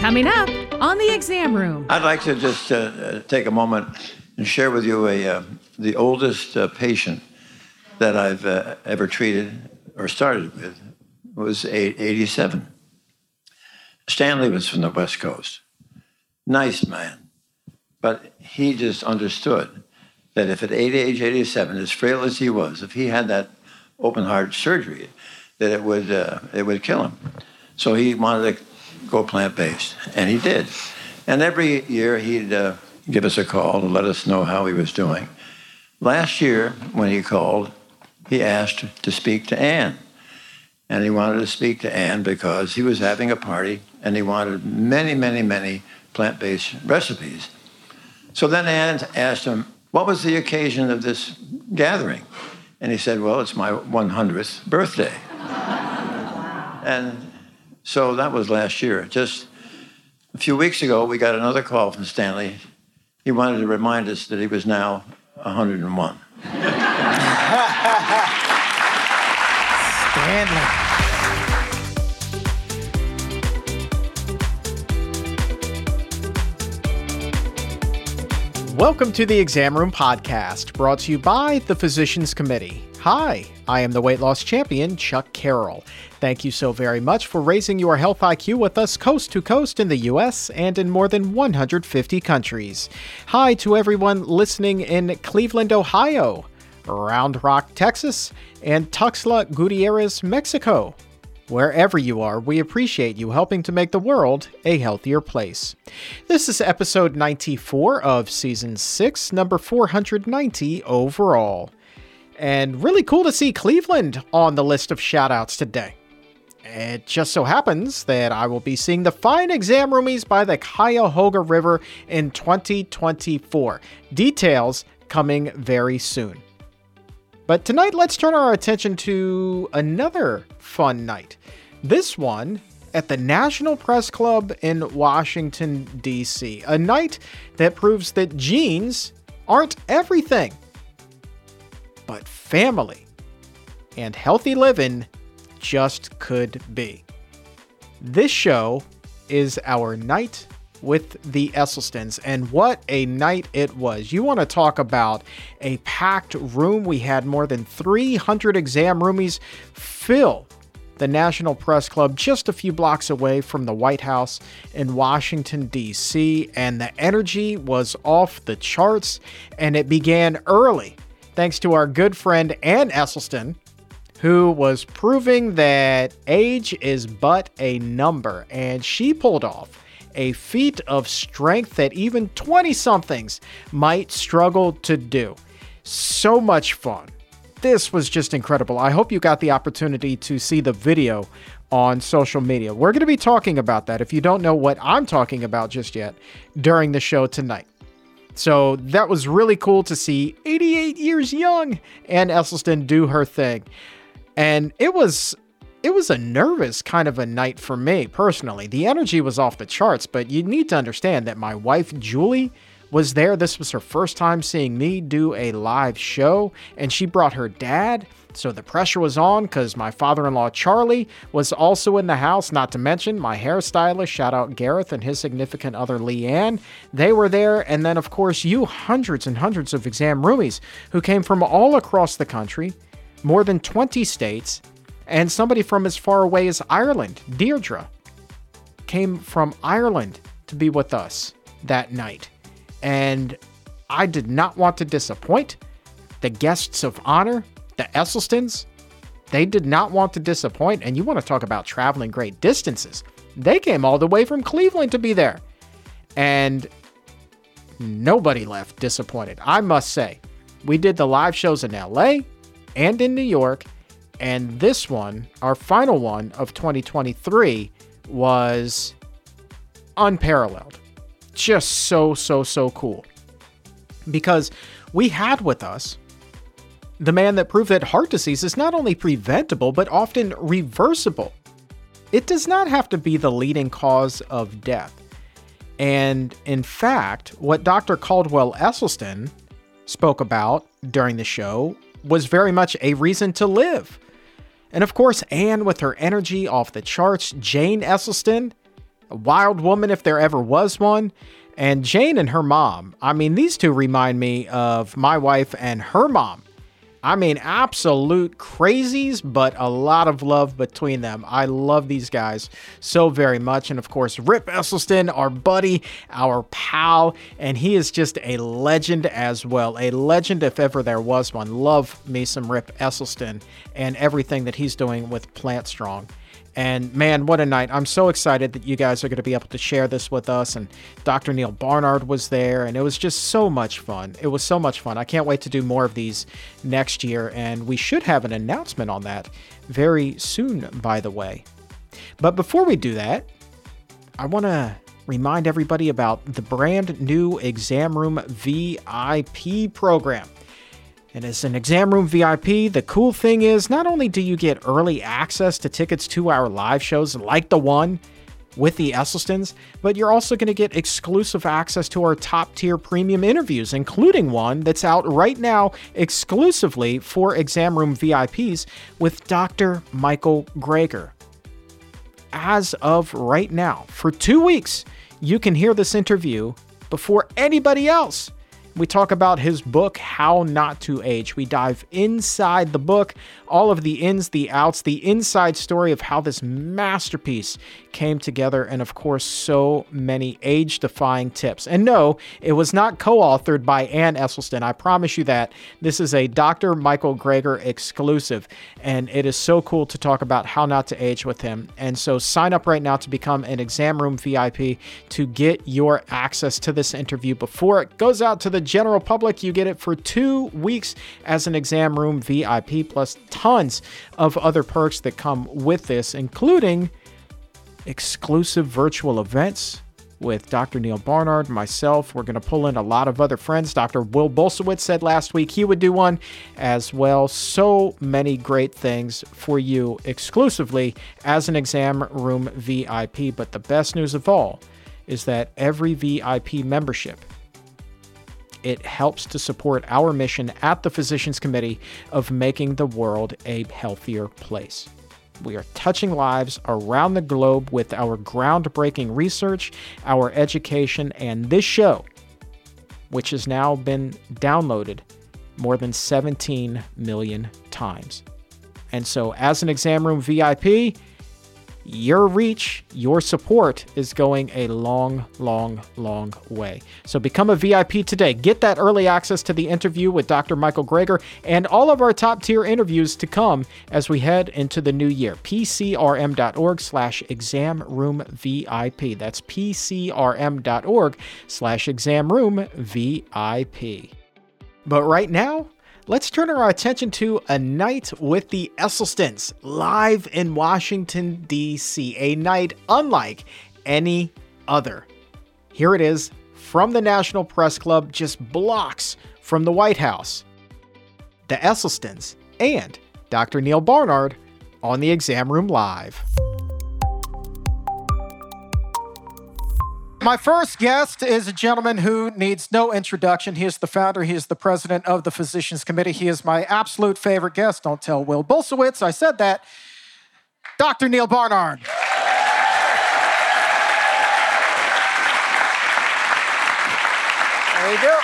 Coming up on the exam room. I'd like to just uh, take a moment and share with you a, uh, the oldest uh, patient that I've uh, ever treated or started with was 87. Stanley was from the West Coast. Nice man. But he just understood that if at age 87, as frail as he was, if he had that open heart surgery, that it would, uh, it would kill him. So he wanted to go plant based, and he did. And every year he'd uh, give us a call to let us know how he was doing. Last year, when he called, he asked to speak to Ann. And he wanted to speak to Ann because he was having a party and he wanted many, many, many plant based recipes. So then Ann asked him, What was the occasion of this gathering? And he said, Well, it's my 100th birthday. and so that was last year. Just a few weeks ago, we got another call from Stanley. He wanted to remind us that he was now 101. Stanley. Welcome to the Exam Room Podcast, brought to you by the Physicians Committee. Hi, I am the weight loss champion, Chuck Carroll. Thank you so very much for raising your health IQ with us coast to coast in the US and in more than 150 countries. Hi to everyone listening in Cleveland, Ohio, Round Rock, Texas, and Tuxtla Gutierrez, Mexico. Wherever you are, we appreciate you helping to make the world a healthier place. This is episode 94 of season 6, number 490 overall. And really cool to see Cleveland on the list of shoutouts today. It just so happens that I will be seeing the fine exam roomies by the Cuyahoga River in 2024. Details coming very soon. But tonight, let's turn our attention to another fun night. This one at the National Press Club in Washington, D.C. A night that proves that genes aren't everything but family and healthy living just could be. This show is our night with the Esselstyns, and what a night it was. You want to talk about a packed room? We had more than 300 exam roomies fill the National Press Club just a few blocks away from the White House in Washington, D.C., and the energy was off the charts, and it began early thanks to our good friend Ann Esselstyn, who was proving that age is but a number, and she pulled off a feat of strength that even 20 somethings might struggle to do. So much fun. This was just incredible. I hope you got the opportunity to see the video on social media. We're going to be talking about that if you don't know what I'm talking about just yet during the show tonight. So that was really cool to see 88 years young Ann Esselstyn do her thing. And it was it was a nervous kind of a night for me personally. The energy was off the charts, but you need to understand that my wife Julie was there. This was her first time seeing me do a live show, and she brought her dad. So the pressure was on because my father in law Charlie was also in the house, not to mention my hairstylist, shout out Gareth, and his significant other Leanne. They were there. And then, of course, you hundreds and hundreds of exam roomies who came from all across the country, more than 20 states, and somebody from as far away as Ireland, Deirdre, came from Ireland to be with us that night and I did not want to disappoint the guests of honor, the Esselstyns. They did not want to disappoint, and you want to talk about traveling great distances. They came all the way from Cleveland to be there. And nobody left disappointed, I must say. We did the live shows in LA and in New York, and this one, our final one of 2023, was unparalleled just so, so, so cool. Because we had with us the man that proved that heart disease is not only preventable, but often reversible. It does not have to be the leading cause of death. And in fact, what Dr. Caldwell Esselstyn spoke about during the show was very much a reason to live. And of course, Ann, with her energy off the charts, Jane Esselstyn, a wild woman if there ever was one. And Jane and her mom, I mean, these two remind me of my wife and her mom. I mean, absolute crazies, but a lot of love between them. I love these guys so very much. And of course, Rip Esselstyn, our buddy, our pal, and he is just a legend as well. A legend if ever there was one. Love me some Rip Esselstyn and everything that he's doing with Plant Strong. And man, what a night. I'm so excited that you guys are going to be able to share this with us. And Dr. Neal Barnard was there, and it was just so much fun. It was so much fun. I can't wait to do more of these next year, and we should have an announcement on that very soon, by the way. But before we do that, I want to remind everybody about the brand new Exam Room VIP program. And as an exam room VIP, the cool thing is not only do you get early access to tickets to our live shows like the one with the Esselstyns, but you're also going to get exclusive access to our top tier premium interviews, including one that's out right now exclusively for exam room VIPs with Dr. Michael Greger. As of right now, for two weeks, you can hear this interview before anybody else. We talk about his book, How Not to Age. We dive inside the book, all of the ins, the outs, the inside story of how this masterpiece came together, and of course, so many age defying tips. And no, it was not co authored by Ann Esselstyn. I promise you that. This is a Dr. Michael Greger exclusive, and it is so cool to talk about how not to age with him. And so sign up right now to become an exam room VIP to get your access to this interview before it goes out to the general public. You get it for two weeks as an exam room VIP, plus tons of other perks that come with this, including exclusive virtual events with Dr. Neal Barnard, myself. We're going to pull in a lot of other friends. Dr. Will Bulsiewicz said last week he would do one as well. So many great things for you exclusively as an exam room VIP. But the best news of all is that every VIP membership it helps to support our mission at the Physicians Committee of making the world a healthier place. We are touching lives around the globe with our groundbreaking research, our education, and this show, which has now been downloaded more than 17 million times. And so, as an exam room VIP, your reach, your support is going a long, long, long way. So become a VIP today. Get that early access to the interview with Dr. Michael Greger and all of our top tier interviews to come as we head into the new year. PCRM.org slash exam room VIP. That's PCRM.org slash exam room VIP. But right now, let's turn our attention to A Night with the Esselstyns live in Washington, D.C. A night unlike any other. Here it is from the National Press Club, just blocks from the White House. The Esselstyns and Dr. Neal Barnard on the Exam Room Live. My first guest is a gentleman who needs no introduction. He is the founder, he is the president of the Physicians Committee. He is my absolute favorite guest. Don't tell Will Bulsiewicz I said that. Dr. Neal Barnard. There you go.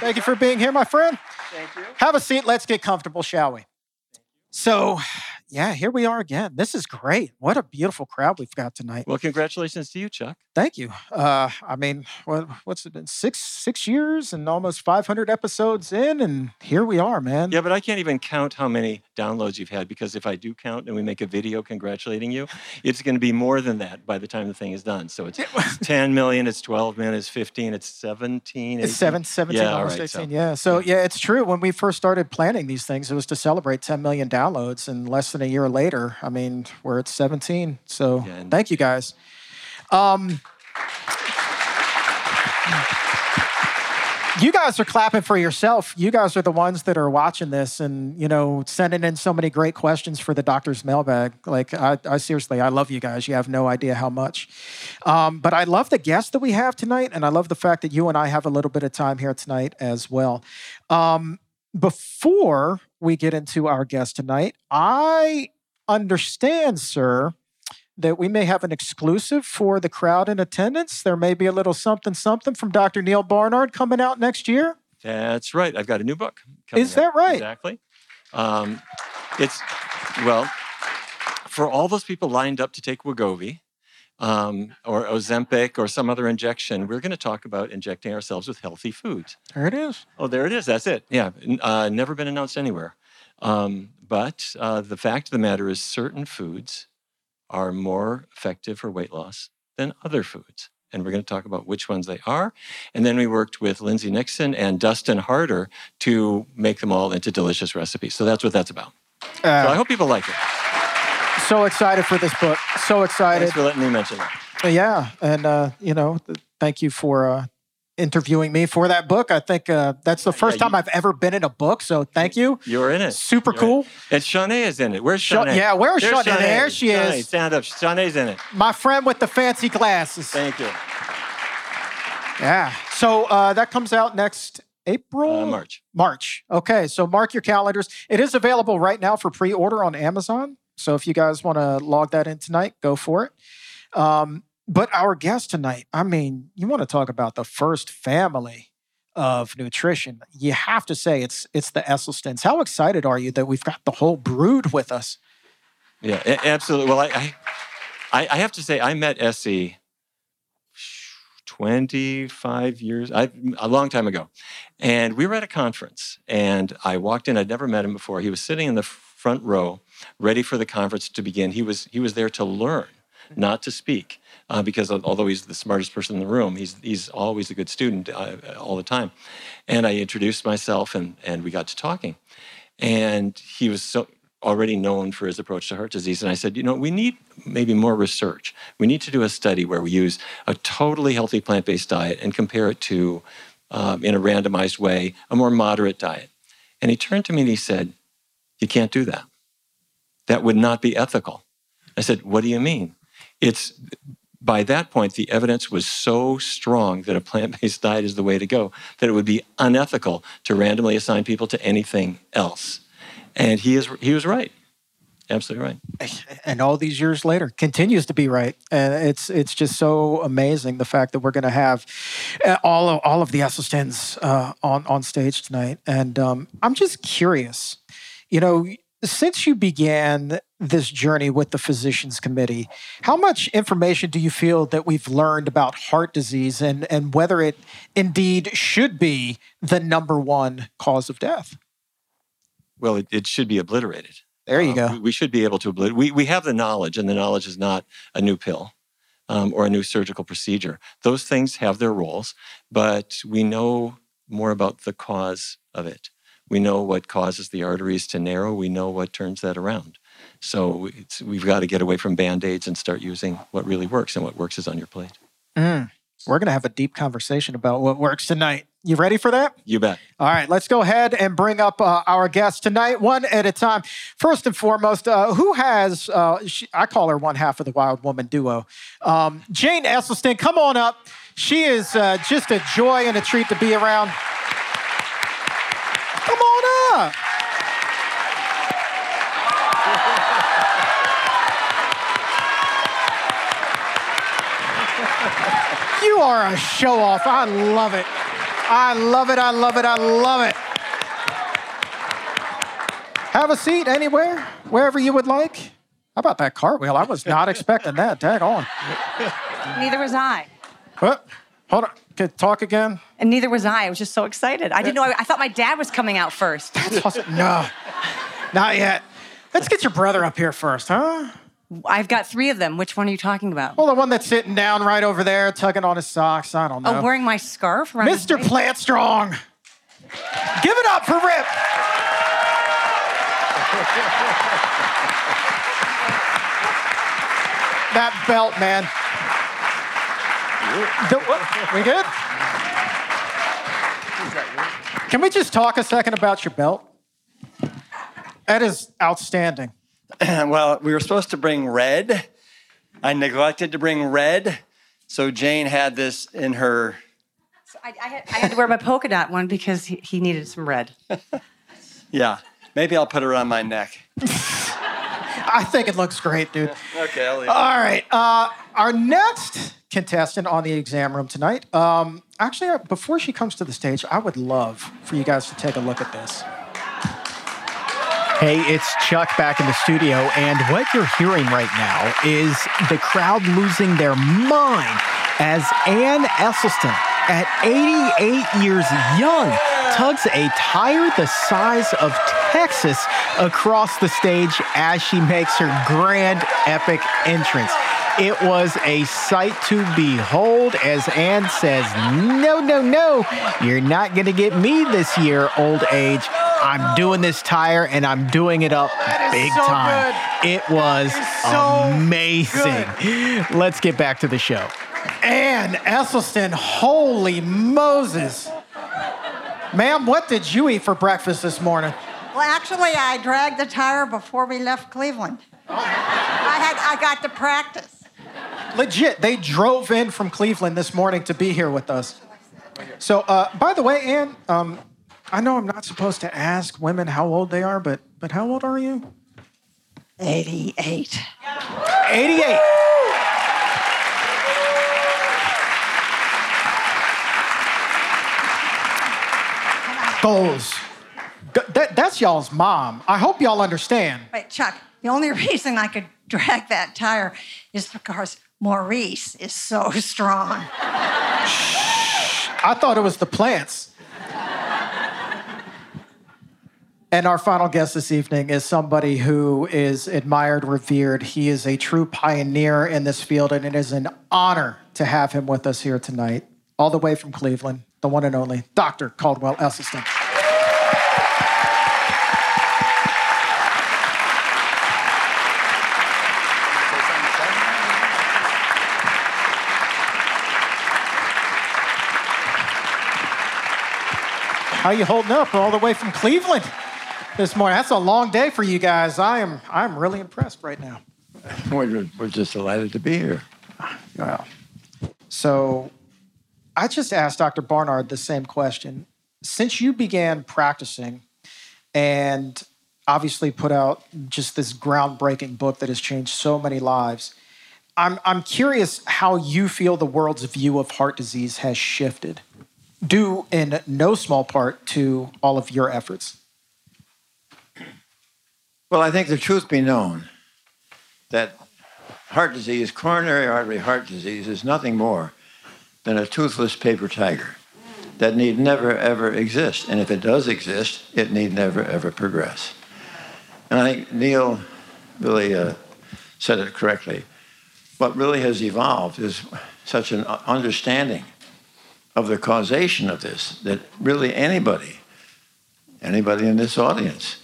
Thank you for being here, my friend. Thank you. Have a seat. Let's get comfortable, shall we? So, yeah, here we are again. This is great. What a beautiful crowd we've got tonight. Well, congratulations to you, Chuck. Thank you. Uh, I mean, what, what's it been? Six six years and almost 500 episodes in, and here we are, man. Yeah, but I can't even count how many downloads you've had because if I do count and we make a video congratulating you, it's going to be more than that by the time the thing is done. So it's 10 million, it's 12 million, it's 15, it's 17. It's 18. seven, 17, Yeah, almost right, 18. so- yeah. So, yeah, it's true. When we first started planning these things, it was to celebrate 10 million downloads. And less than a year later, I mean, we're at 17. So, Yeah, thank you guys. Um, you guys are clapping for yourself. You guys are the ones that are watching this and, you know, sending in so many great questions for the doctor's mailbag. Like, I, I seriously, I love you guys. You have no idea how much. Um, but I love the guests that we have tonight, and I love the fact that you and I have a little bit of time here tonight as well. Um, before we get into our guest tonight, I understand, sir, that we may have an exclusive for the crowd in attendance. There may be a little something something from Dr. Neal Barnard coming out next year. That's right. I've got a new book. coming Is that out. right? Exactly. Um, it's well for all those people lined up to take Wegovy um, or Ozempic or some other injection. We're going to talk about injecting ourselves with healthy foods. There it is. Oh, there it is. That's it. Yeah, uh, never been announced anywhere. Um, but uh, the fact of the matter is, certain foods are more effective for weight loss than other foods. And we're going to talk about which ones they are. And then we worked with Lindsay Nixon and Dustin Harder to make them all into delicious recipes. So that's what that's about. So I Uh, hope people like it. so excited for this book. So excited. Thanks for letting me mention it. Yeah, and uh, you know, th- thank you for uh, interviewing me for that book. I think uh, that's the first yeah, time you- I've ever been in a book. So thank you. You're in it. Super You're cool. it. And Shanae is in it. Where's Sha- Shanae? yeah, where's There's Shanae? There she is. Stand up. Shanae's in it. My friend with the fancy glasses. Thank you. Yeah. So uh, that comes out next April, Uh, March. March. Okay. So mark your calendars. It is available right now for pre-order on Amazon. So if you guys want to log that in tonight, go for it. Um, but our guest tonight, I mean, you want to talk about the first family of nutrition. You have to say it's it's the Esselstyns. How excited are you that we've got the whole brood with us? Yeah, absolutely. Well, I, I, I have to say, I met Essie 25 years, I, a long time ago. And we were at a conference, and I walked in. I'd never met him before. He was sitting in the front row, ready for the conference to begin. He was, he was there to learn, not to speak, uh, because although he's the smartest person in the room, he's, he's always a good student uh, all the time. And I introduced myself, and, and we got to talking. And he was so already known for his approach to heart disease. And I said, you know, we need maybe more research. We need to do a study where we use a totally healthy plant based diet and compare it to, um, in a randomized way, a more moderate diet. And he turned to me and he said, You can't do that. That would not be ethical. I said, What do you mean? It's by that point, the evidence was so strong that a plant based diet is the way to go that it would be unethical to randomly assign people to anything else. And he, is, he was right. Absolutely right. and all these years later continues to be right and it's it's just so amazing the fact that we're going to have uh, all of all of the Esselstyns uh, on on stage tonight and um, I'm just curious you know since you began this journey with the physicians committee how much information do you feel that we've learned about heart disease and and whether it indeed should be the number one cause of death Well, it, it should be obliterated. there you Um, go We, we should be able to obliterate. We, we have the knowledge, and the knowledge is not a new pill um, or a new surgical procedure. Those things have their roles, but we know more about the cause of it. We know what causes the arteries to narrow. We know what turns that around. So it's, we've got to get away from band aids and start using what really works, and what works is on your plate. Mm. we're going to have a deep conversation about what works tonight you ready for that You bet. All right, let's go ahead and bring up uh, our guests tonight, one at a time. First and foremost, uh, who has, uh, she, I call her one half of the Wild Woman duo, um, Jane Esselstyn, come on up. She is uh, just a joy and a treat to be around. Come on up. You are a show off. I love it. I love it. I love it. I love it. Have a seat anywhere, wherever you would like. How about that cartwheel? I was not expecting that. Tag on. Neither was I. What? Hold on. Can talk again? And neither was I. I was just so excited. I didn't know. I, I thought my dad was coming out first. No, not yet. Let's get your brother up here first, huh? I've got three of them. Which one are you talking about? Well, the one that's sitting down right over there, tugging on his socks. I don't oh, know. Oh, wearing my scarf Mr. waist? Plant Strong. Give it up for Rip. that belt, man. The- what- we good? Can we just talk a second about your belt? That is outstanding. well, we were supposed to bring red. I neglected to bring red. So Jane had this in her. I, I, had, I had to wear my polka dot one because he, he needed some red. Yeah, maybe I'll put it on my neck. I think it looks great, dude. Okay, I'll leave. All right. Uh, our next contestant on the exam room tonight. Um, actually, uh, before she comes to the stage, I would love for you guys to take a look at this. Hey, it's Chuck back in the studio, and what you're hearing right now is the crowd losing their mind as Ann Esselstyn, at 88 years young, tugs a tire the size of Texas across the stage as she makes her grand epic entrance. It was a sight to behold as Ann says, No, no, no, you're not going to get me this year, old age. I'm doing this tire and I'm doing it up big so time. good. It was so amazing. Let's get back to the show. Ann Esselstyn, holy Moses. Ma'am, what did you eat for breakfast this morning? Well, actually, I dragged the tire before we left Cleveland. I had I got to practice. Legit, they drove in from Cleveland this morning to be here with us. So, uh, by the way, Ann, um, I know I'm not supposed to ask women how old they are, but but how old are you? 88. 88. Goals. G- That, that's y'all's mom. I hope y'all understand. Wait, Chuck, the only reason I could drag that tire is because Maurice is so strong. Shh. I thought it was the plants. And our final guest this evening is somebody who is admired, revered. He is a true pioneer in this field, and it is an honor to have him with us here tonight, all the way from Cleveland, the one and only Dr. Caldwell Esselstyn. How you holding up all the way from Cleveland this morning? That's a long day for you guys. I am I'm really impressed right now. We're, we're just delighted to be here. Wow. So I just asked Dr. Barnard the same question. Since you began practicing and obviously put out just this groundbreaking book that has changed so many lives, I'm, I'm curious how you feel the world's view of heart disease has shifted, due in no small part to all of your efforts. Well, I think the truth be known that heart disease, coronary artery heart disease, is nothing more than a toothless paper tiger that need never, ever exist. And if it does exist, it need never, ever progress. And I think Neal really uh, said it correctly. What really has evolved is such an understanding of the causation of this that really anybody, anybody in this audience,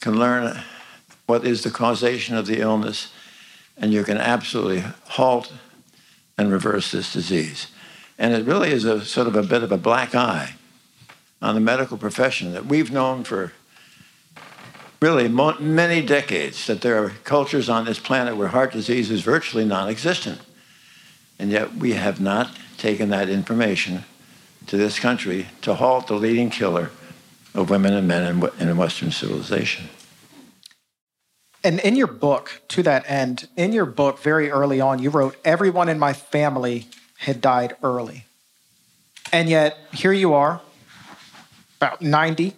can learn what is the causation of the illness, and you can absolutely halt and reverse this disease. And it really is a sort of a bit of a black eye on the medical profession that we've known for really mo- many decades that there are cultures on this planet where heart disease is virtually non-existent. And yet we have not taken that information to this country to halt the leading killer of women and men in, in Western civilization. And in your book, to that end, in your book, very early on, you wrote, Everyone in my family had died early. And yet, here you are, about 90,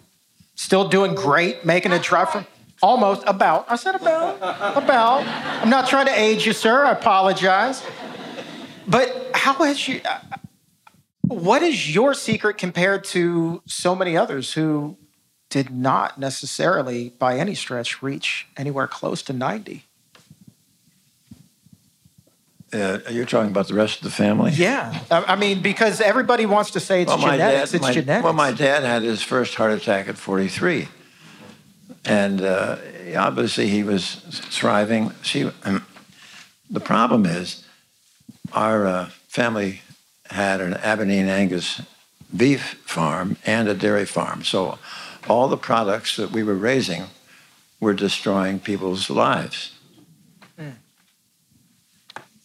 still doing great, making a drive from almost about. I said about, about. I'm not trying to age you, sir. I apologize. But how has you, uh, what is your secret compared to so many others who did not necessarily, by any stretch, reach anywhere close to 90. Uh, you're talking about the rest of the family? Yeah. I I mean, because everybody wants to say it's genetics. dad, it's my, genetics. Well, my dad had his first heart attack at 43. And uh, obviously he was thriving. She, the problem is our uh, family had an Aberdeen Angus beef farm and a dairy farm. So all the products that we were raising were destroying people's lives.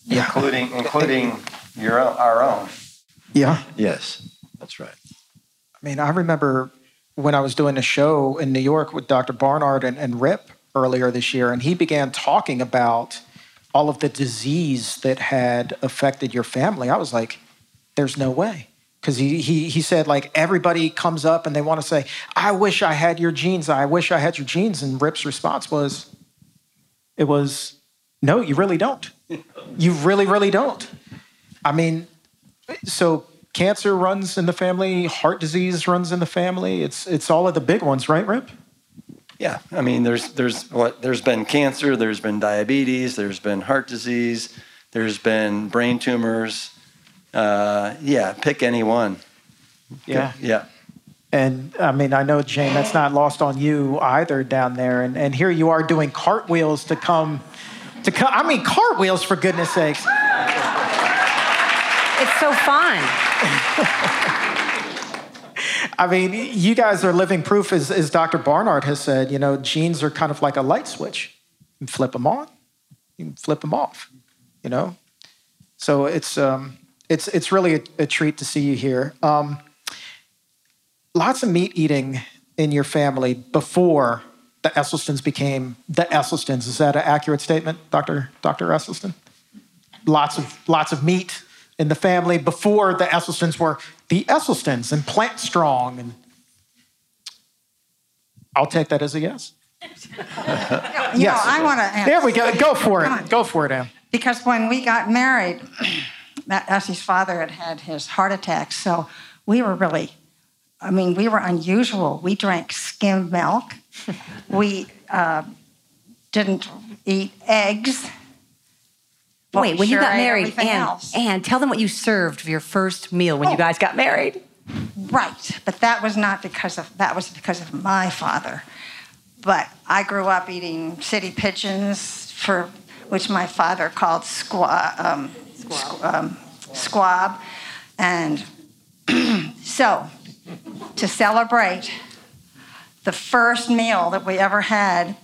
yeah. including including your own, our own. Yeah. Yes, that's right. I mean, I remember when I was doing a show in New York with Dr. Barnard and, and Rip, earlier this year, and he began talking about all of the disease that had affected your family. I was like, there's no way. Because he, he, he said, like, everybody comes up and they want to say, I wish I had your genes. I wish I had your genes. And Rip's response was, it was, no, you really don't. You really, really don't. I mean, so cancer runs in the family, heart disease runs in the family. It's, it's all of the big ones, right, Rip? Yeah, I mean, there's there's what there's been cancer, there's been diabetes, there's been heart disease, there's been brain tumors. Uh, yeah, pick any one. Yeah. Yeah. And I mean, I know, Jane, that's not lost on you either down there. And, and here you are doing cartwheels to come, to come. I mean, cartwheels for goodness sakes. It's so fun. I mean, you guys are living proof, as, as Dr. Barnard has said, you know, genes are kind of like a light switch. You flip them on, you can flip them off, you know? So it's, um, it's, it's really a, a treat to see you here. Um, lots of meat eating in your family before the Esselstyns became the Esselstyns. Is that an accurate statement, Dr. Dr. Esselstyn? Lots of, lots of meat in the family before the Esselstyns were the Esselstyns and Plant Strong. And I'll take that as a yes. You Yes. know, I want to. There we go. Go for it. Go for it, Em. Because when we got married, Essie's father had had his heart attack, so we were really, I mean, we were unusual. We drank skim milk. we uh, didn't eat eggs. but Wait, when you got married, Ann. Ann, tell them what you served for your first meal when you Oh. guys got married. Right, but that was not because of that was because of my father. But I grew up eating city pigeons for which my father called squab, um, squab. Um, squab. and so to celebrate the first meal that we ever had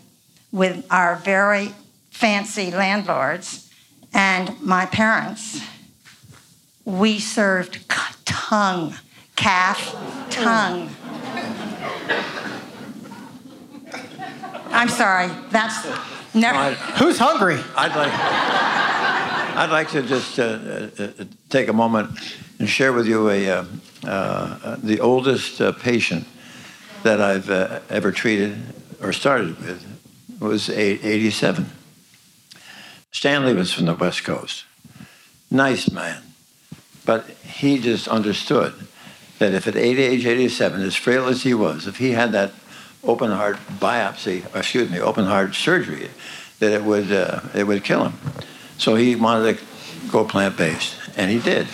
with our very fancy landlords and my parents, we served c- tongue, calf tongue. I'm sorry, that's never. I- Who's hungry? I'd like, I'd like to just uh, uh, uh, take a moment and share with you a, uh, the oldest patient that I've ever treated or started with was 87. Stanley was from the West Coast. Nice man. But he just understood that if at age 87, as frail as he was, if he had that open heart biopsy, excuse me, open heart surgery, that it would, uh, it would kill him. So he wanted to go plant based, and he did.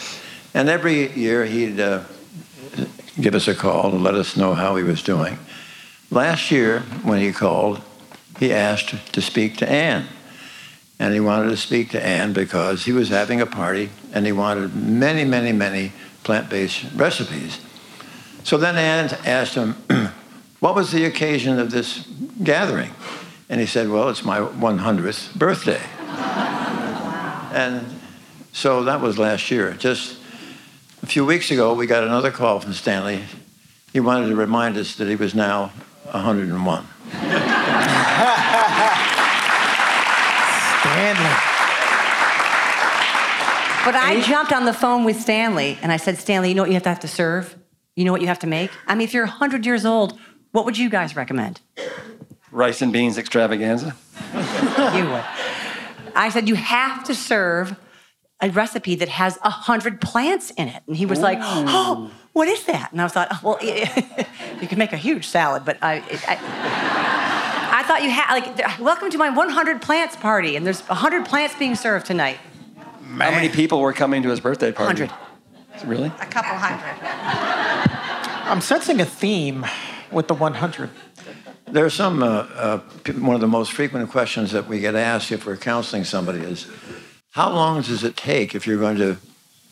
And every year he'd uh, give us a call and let us know how he was doing. Last year, when he called, he asked to speak to Ann. And he wanted to speak to Ann because he was having a party and he wanted many, many, many plant based recipes. So then Ann asked him, What was the occasion of this gathering? And he said, Well, it's my 100th birthday. And so that was last year. Just a few weeks ago, we got another call from Stanley. He wanted to remind us that he was now 101. Stanley. But I jumped on the phone with Stanley and I said, Stanley, you know what you have to have to serve? You know what you have to make? I mean, if you're 100 years old, what would you guys recommend? Rice and beans extravaganza. You would. I said, you have to serve a recipe that has 100 plants in it. And he was like, mm. oh, what is that? And I was like, oh, well, you could make a huge salad, but I, I, I thought you had, like, welcome to my 100 plants party, and there's 100 plants being served tonight. How many people were coming to his birthday party? 100. Really? A couple hundred. I'm sensing a theme with the 100. There's some, uh, uh, one of the most frequent questions that we get asked if we're counseling somebody is, how long does it take if you're going to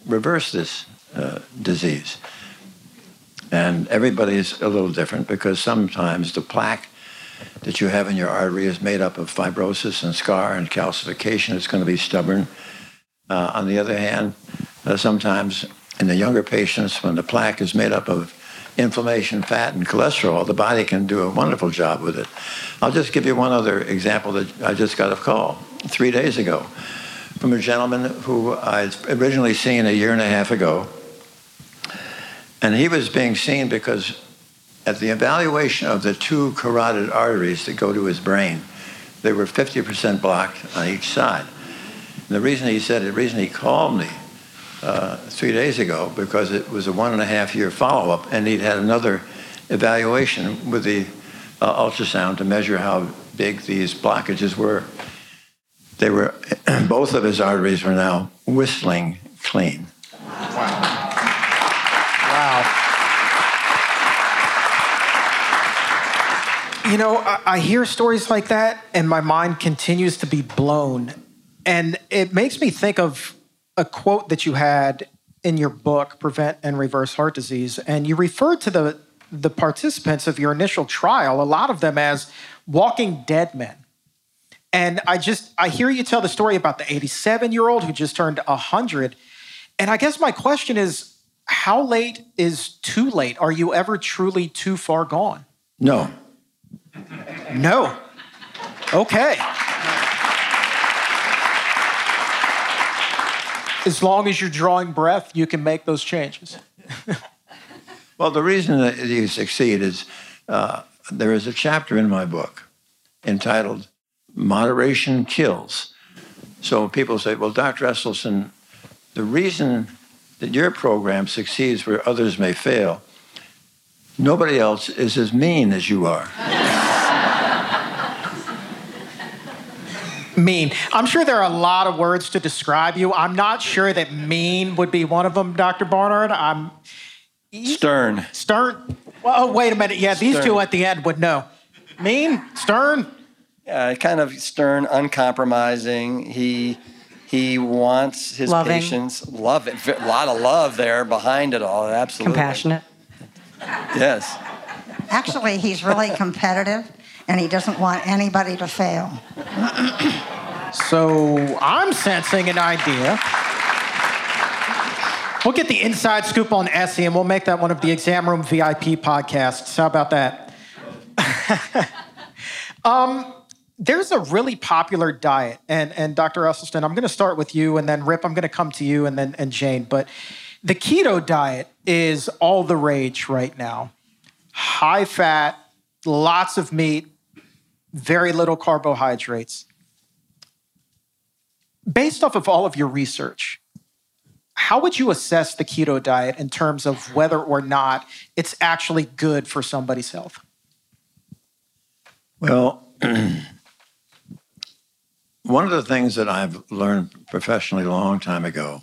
reverse this uh, disease? And everybody's a little different because sometimes the plaque that you have in your artery is made up of fibrosis and scar and calcification. It's going to be stubborn. Uh, on the other hand, uh, sometimes in the younger patients, when the plaque is made up of inflammation, fat, and cholesterol, the body can do a wonderful job with it. I'll just give you one other example that I just got a call three days ago from a gentleman who I'd originally seen a year and a half ago. And he was being seen because at the evaluation of the two carotid arteries that go to his brain, they were 50% blocked on each side. And the reason he said, the reason he called me uh, three days ago, because it was a one and a half year follow up, and he'd had another evaluation with the uh, ultrasound to measure how big these blockages were. They were, both of his arteries were now whistling clean. Wow. Wow You know, I, hear stories like that, and my mind continues to be blown. And it makes me think of a quote that you had in your book, Prevent and Reverse Heart Disease. And you referred to the, the participants of your initial trial, a lot of them as walking dead men. And I just, I hear you tell the story about the 87 year old who just turned 100. And I guess my question is how late is too late? Are you ever truly too far gone? No. No. Okay. As long as you're drawing breath, you can make those changes. well, the reason that you succeed is uh, there is a chapter in my book entitled Moderation Kills. So people say, well, Dr. Esselstyn, the reason that your program succeeds where others may fail, nobody else is as mean as you are. mean. I'm sure there are a lot of words to describe you. I'm not sure that mean would be one of them, Dr. Barnard. I'm stern. Stern. Well, oh, wait a minute. Yeah, stern. these two at the end would know. Mean, stern. Yeah, kind of stern, uncompromising. He he wants his Loving. patients love it. A lot of love there behind it all. Absolutely. Compassionate. Yes. Actually, he's really competitive and he doesn't want anybody to fail. so I'm sensing an idea. We'll get the inside scoop on Essie and we'll make that one of the exam room VIP podcasts. How about that? um, there's a really popular diet, and, and Dr. Esselstyn, I'm going to start with you, and then Rip, I'm going to come to you, and then and Jane. But the keto diet is all the rage right now. High fat, lots of meat, very little carbohydrates. Based off of all of your research, how would you assess the keto diet in terms of whether or not it's actually good for somebody's health? Well, one of the things that I've learned professionally a long time ago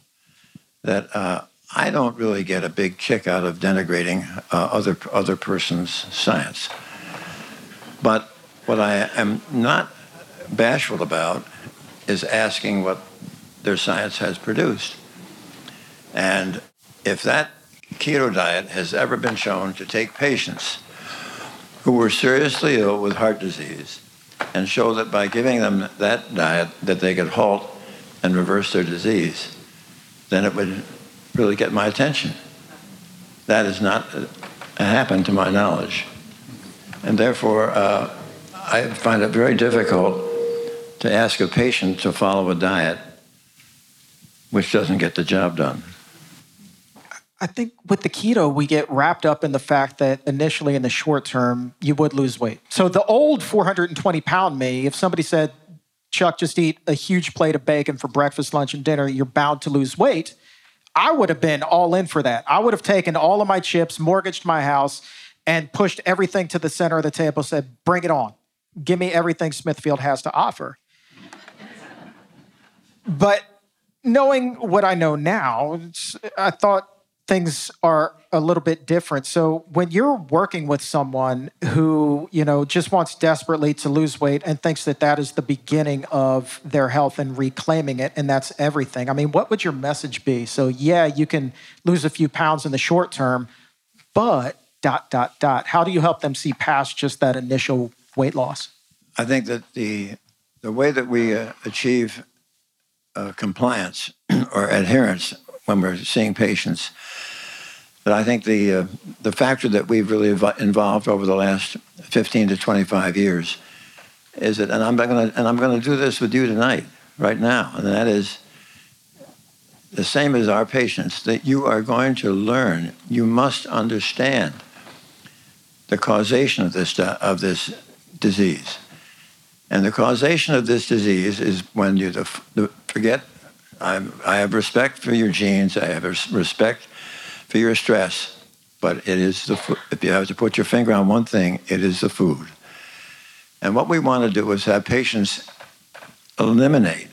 that uh, I don't really get a big kick out of denigrating uh, other other person's science, but what I am not bashful about is asking what their science has produced. And if that keto diet has ever been shown to take patients who were seriously ill with heart disease and show that by giving them that diet that they could halt and reverse their disease, then it would really get my attention. That has not uh, happened to my knowledge. And therefore, uh, I find it very difficult to ask a patient to follow a diet which doesn't get the job done. I think with the keto, we get wrapped up in the fact that initially in the short term, you would lose weight. So the old 420 pound me, if somebody said, Chuck, just eat a huge plate of bacon for breakfast, lunch, and dinner, you're bound to lose weight. I would have been all in for that. I would have taken all of my chips, mortgaged my house, and pushed everything to the center of the table, said, bring it on give me everything Smithfield has to offer. but knowing what I know now, I thought things are a little bit different. So when you're working with someone who, you know, just wants desperately to lose weight and thinks that that is the beginning of their health and reclaiming it and that's everything. I mean, what would your message be? So yeah, you can lose a few pounds in the short term, but dot dot dot. How do you help them see past just that initial weight loss? I think that the the way that we uh, achieve uh, compliance or adherence when we're seeing patients But I think the, uh, the factor that we've really ev- involved over the last 15 to 25 years is that, and I'm going to, and I'm going to do this with you tonight, right now, and that is the same as our patients, that you are going to learn, you must understand the causation of this, of this disease. And the causation of this disease is when you the, the, forget, I'm, I have respect for your genes, I have respect for your stress, but it is the, if you have to put your finger on one thing, it is the food. And what we want to do is have patients eliminate,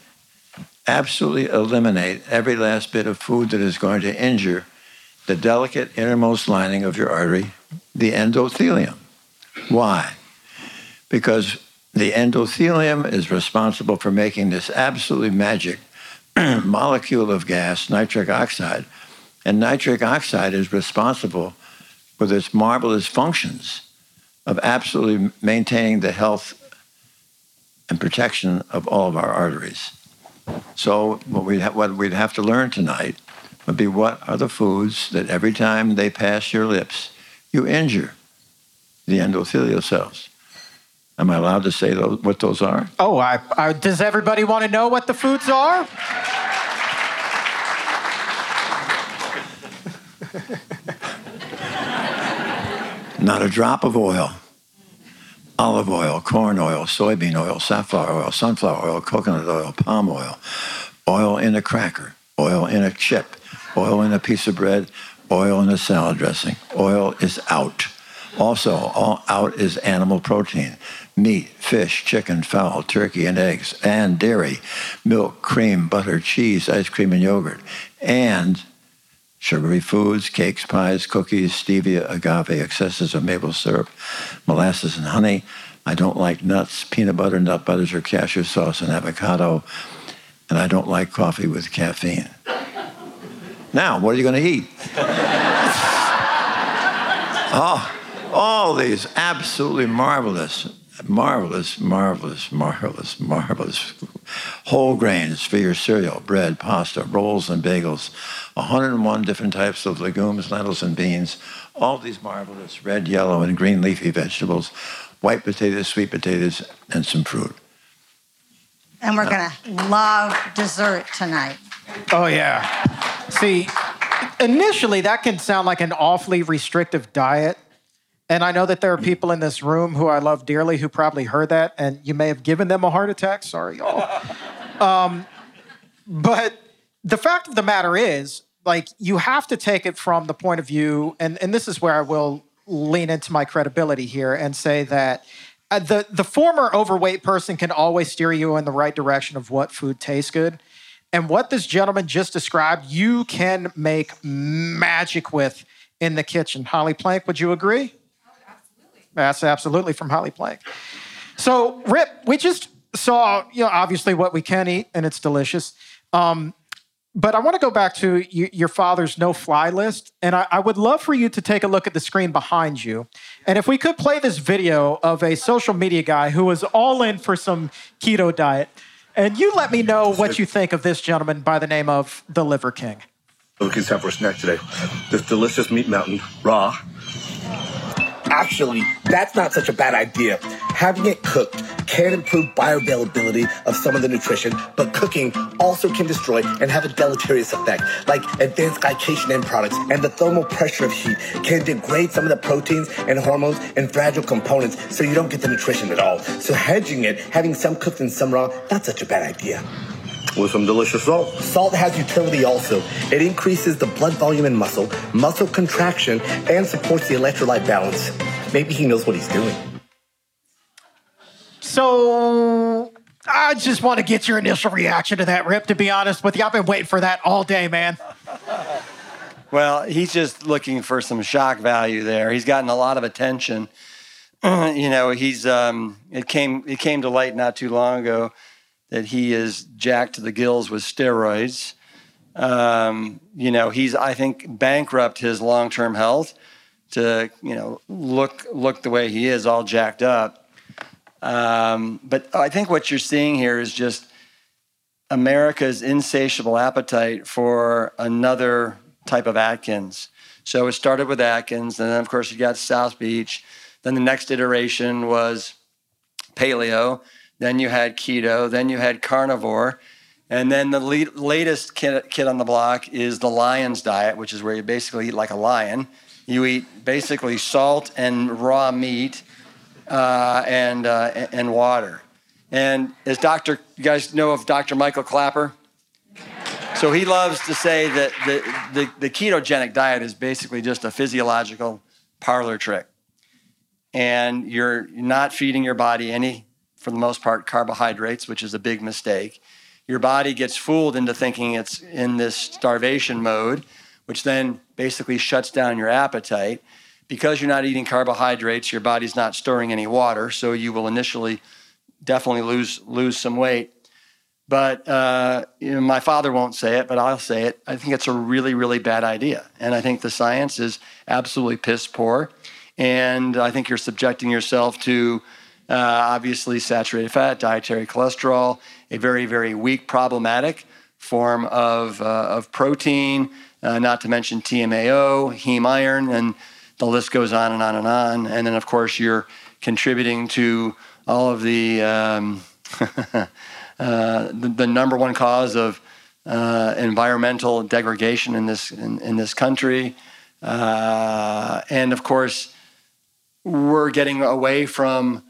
absolutely eliminate every last bit of food that is going to injure the delicate innermost lining of your artery, the endothelium. Why? Because the endothelium is responsible for making this absolutely magic molecule of gas, nitric oxide. And nitric oxide is responsible for its marvelous functions of absolutely maintaining the health and protection of all of our arteries. So what we'd, ha- what we'd have to learn tonight would be what are the foods that every time they pass your lips, you injure the endothelial cells. Am I allowed to say those, what those are? Oh, I, I, does everybody want to know what the foods are? Not a drop of oil. Olive oil, corn oil, soybean oil, safflower oil, sunflower oil, coconut oil, palm oil, oil in a cracker, oil in a chip, oil in a piece of bread, oil in a salad dressing. Oil is out. Also, all out is animal protein meat, fish, chicken, fowl, turkey, and eggs, and dairy, milk, cream, butter, cheese, ice cream, and yogurt, and sugary foods, cakes, pies, cookies, stevia, agave, excesses of maple syrup, molasses, and honey. I don't like nuts, peanut butter, nut butters, or cashew sauce, and avocado. And I don't like coffee with caffeine. Now, what are you going to eat? oh, all these absolutely marvelous, marvelous, marvelous, marvelous, marvelous whole grains for your cereal, bread, pasta, rolls, and bagels. 101 different types of legumes, lentils, and beans. All these marvelous red, yellow, and green leafy vegetables, white potatoes, sweet potatoes, and some fruit. And we're going to love dessert tonight. Oh, yeah. See, initially that can sound like an awfully restrictive diet. And I know that there are people in this room who I love dearly who probably heard that, and you may have given them a heart attack. Sorry, y'all. Um, but the fact of the matter is, like, you have to take it from the point of view, and, and this is where I will lean into my credibility here and say that uh, the, the former overweight person can always steer you in the right direction of what food tastes good. And what this gentleman just described, you can make magic with in the kitchen. Holly Plank, would you agree? That's absolutely from Holly Plank. So, Rip, we just saw, you know, obviously what we can eat, and it's delicious. Um, but I want to go back to your father's no fly list. And I, would love for you to take a look at the screen behind you. And if we could play this video of a social media guy who was all in for some keto diet. And you let me know what you think of this gentleman by the name of the Liver King. Looking time for a snack today. This delicious meat mountain, raw. Actually, that's not such a bad idea. Having it cooked can improve bioavailability of some of the nutrition, but cooking also can destroy and have a deleterious effect, like advanced glycation end products and the thermal pressure of heat can degrade some of the proteins and hormones and fragile components so you don't get the nutrition at all. So hedging it, having some cooked and some raw, not such a bad idea with some delicious salt. Salt has utility also. It increases the blood volume in muscle, muscle contraction, and supports the electrolyte balance. Maybe he knows what he's doing. So I just want to get your initial reaction to that, Rip, to be honest with you. I've been waiting for that all day, man. Well, he's just looking for some shock value there. He's gotten a lot of attention. you know, he's um, it came it came to light not too long ago that he is jacked to the gills with steroids. Um, you know, he's I think bankrupt his long term health to you know look look the way he is, all jacked up. Um, but I think what you're seeing here is just America's insatiable appetite for another type of Atkins. So it started with Atkins, and then of course you got South Beach. Then the next iteration was paleo. Then you had keto. Then you had carnivore. And then the le- latest kid, kid on the block is the lion's diet, which is where you basically eat like a lion. You eat basically salt and raw meat uh, and, uh, and water. And as Dr. You guys know of Dr. Michael Klaper? So he loves to say that the, the, the ketogenic diet is basically just a physiological parlor trick. And you're not feeding your body any, for the most part, carbohydrates, which is a big mistake. Your body gets fooled into thinking it's in this starvation mode, which then basically shuts down your appetite. Because you're not eating carbohydrates, your body's not storing any water, so you will initially definitely lose lose some weight. But uh, you know, my father won't say it, but I'll say it. I think it's a really, really bad idea, and I think the science is absolutely piss poor. And I think you're subjecting yourself to uh, obviously saturated fat, dietary cholesterol, a very, very weak, problematic form of uh, of protein. Uh, not to mention TMAO, heme iron, and the list goes on and on and on. And then, of course, you're contributing to all of the um, uh, the, the, number one cause of uh, environmental degradation in this in, in this country, uh, and of course, we're getting away from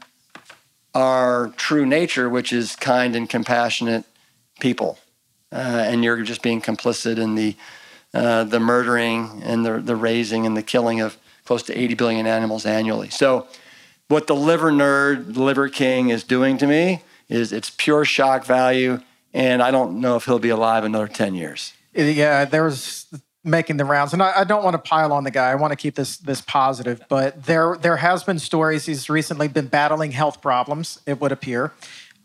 our true nature, which is kind and compassionate people, uh, and you're just being complicit in the uh, the murdering and the the raising and the killing of close to 80 billion animals annually. So what the liver nerd, liver king is doing to me is it's pure shock value, and I don't know if he'll be alive another 10 years. Yeah, there's making the rounds, and I, I, don't want to pile on the guy. I want to keep this this positive, but there there has been stories. He's recently been battling health problems. It would appear.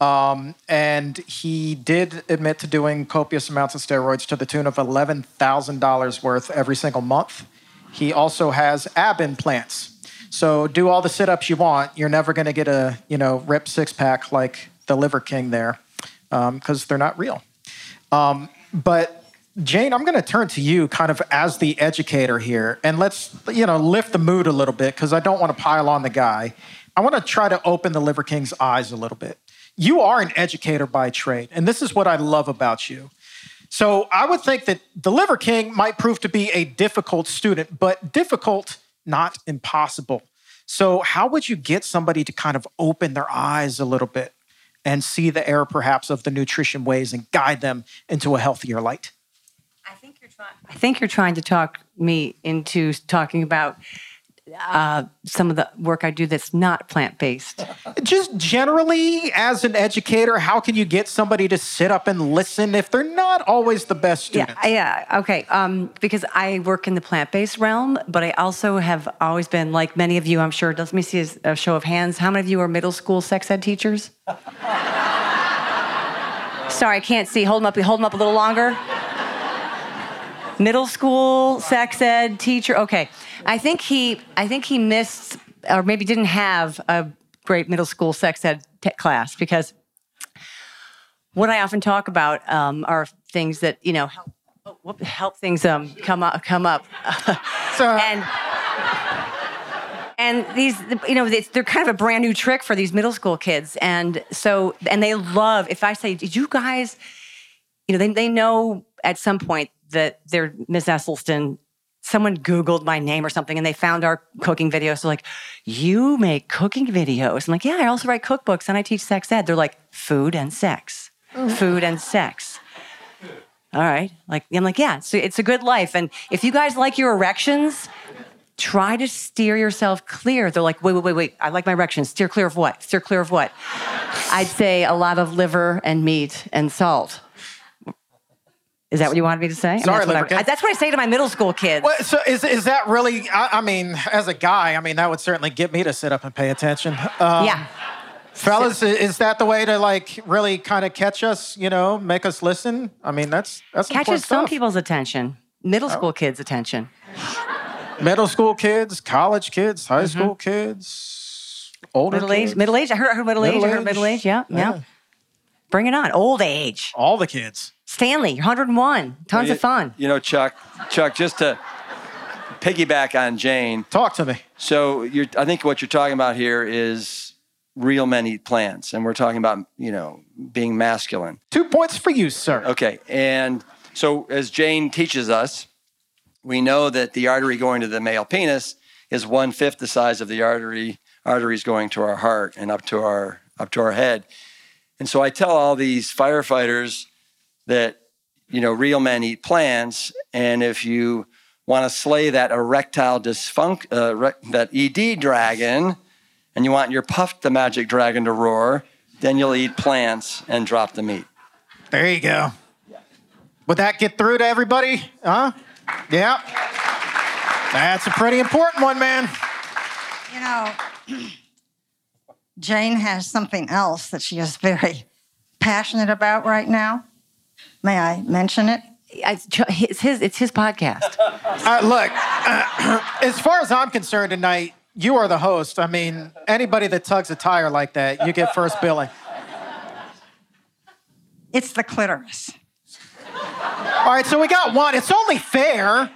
Um, and he did admit to doing copious amounts of steroids to the tune of $11,000 worth every single month. He also has ab implants so do all the sit-ups you want. You're never going to get a you know ripped six-pack like the Liver King there, because um, they're not real. Um, but Jane, I'm going to turn to you, kind of as the educator here, and let's you know lift the mood a little bit because I don't want to pile on the guy. I want to try to open the Liver King's eyes a little bit. You are an educator by trade, and this is what I love about you. So I would think that the Liver King might prove to be a difficult student, but difficult not impossible. So, how would you get somebody to kind of open their eyes a little bit and see the error perhaps of the nutrition ways and guide them into a healthier light? I think you're trying I think you're trying to talk me into talking about uh, some of the work I do that's not plant based. Just generally, as an educator, how can you get somebody to sit up and listen if they're not always the best students? Yeah, yeah, okay. Um, because I work in the plant based realm, but I also have always been, like many of you, I'm sure. Let me see a show of hands. How many of you are middle school sex ed teachers? Sorry, I can't see. Hold them up. Hold them up a little longer. Middle school sex ed teacher. Okay. I think he, I think he missed, or maybe didn't have a great middle school sex ed t- class because what I often talk about um, are things that you know help, oh, help things um, come up, come up, and and these you know they're kind of a brand new trick for these middle school kids, and so and they love if I say, did you guys, you know, they they know at some point that they're Miss Esselstyn someone Googled my name or something and they found our cooking videos. They're like, You make cooking videos? I'm like, Yeah, I also write cookbooks and I teach sex ed. They're like, Food and sex. Oh. Food and sex. All right. Like, I'm like, Yeah, so it's a good life. And if you guys like your erections, try to steer yourself clear. They're like, wait, wait, wait, wait. I like my erections. Steer clear of what? Steer clear of what? I'd say a lot of liver and meat and salt. Is that what you wanted me to say? Sorry, I mean, that's, what I, that's, what I, say to my middle school kids. Well, so is, is that really, I, I, mean, as a guy, I mean, that would certainly get me to sit up and pay attention. Um, yeah. Fellas, is that the way to like really kind of catch us, you know, make us listen? I mean, that's, that's Catches some stuff. people's attention, middle oh. school oh. kids' attention. middle school kids, college kids, high mm-hmm. school kids, older middle kids. age, middle age. I heard, I heard middle, middle age. age. I heard middle age. Yeah, yeah, yeah. Bring it on. Old age. All the kids Stanley, you're 101. Tons you, of fun. You know, Chuck, Chuck, just to piggyback on Jane. Talk to me. So you're, I think what you're talking about here is real men eat plants, and we're talking about you know being masculine. Two points for you, sir. Okay, and so as Jane teaches us, we know that the artery going to the male penis is one fifth the size of the artery arteries going to our heart and up to our up to our head. And so I tell all these firefighters that you know real men eat plants, and if you want to slay that erectile dysfunction, uh, that ED dragon, and you want your Puff the Magic Dragon to roar, then you'll eat plants and drop the meat. There you go. Would that get through to everybody? Huh? Yeah. That's a pretty important one, man. You know, Jane has something else that she is very passionate about right now. May I mention it? It's his, it's his podcast. Uh, look, uh, as far as I'm concerned tonight, you are the host. I mean, anybody that tugs a tire like that, you get first billing. It's the clitoris. All right, so we got one. It's only fair.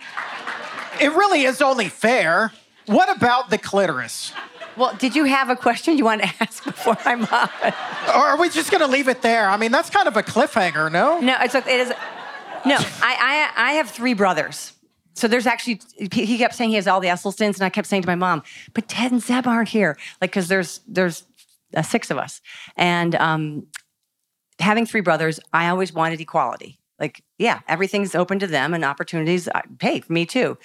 It really is only fair. What about the clitoris? Well, did you have a question you want to ask before I'm on? Or are we just going to leave it there? I mean, that's kind of a cliffhanger, no? No, it's it is. No, I, I I have three brothers. So there's actually he kept saying he has all the Esselstyns, and I kept saying to my mom, but Ted and Zeb aren't here, like because there's there's uh, six of us, and um, having three brothers, I always wanted equality. Like, yeah, everything's open to them and opportunities. Hey, for me too.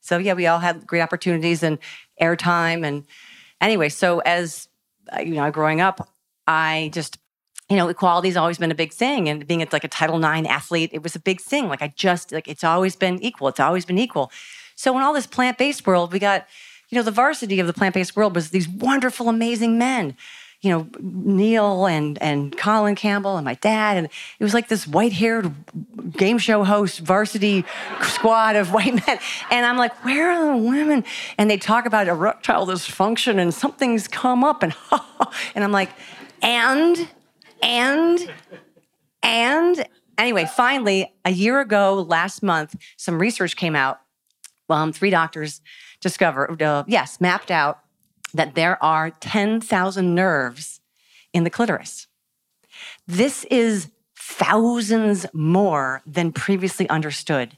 So yeah, we all had great opportunities and airtime and anyway. So as uh, you know, growing up, I just you know, equality's always been a big thing. And being like a Title IX athlete, it was a big thing. Like I just like it's always been equal. It's always been equal. So in all this plant-based world, we got, you know, the varsity of the plant-based world was these wonderful, amazing men. You know, Neal and and Colin Campbell and my dad, and it was like this white-haired game show host varsity squad of white men. And I'm like, where are the women? And they talk about erectile dysfunction and something's come up, and and I'm like, and and, and anyway, finally, a year ago, last month, some research came out. Um, three doctors discovered, uh, yes, mapped out that there are 10,000 nerves in the clitoris. This is thousands more than previously understood.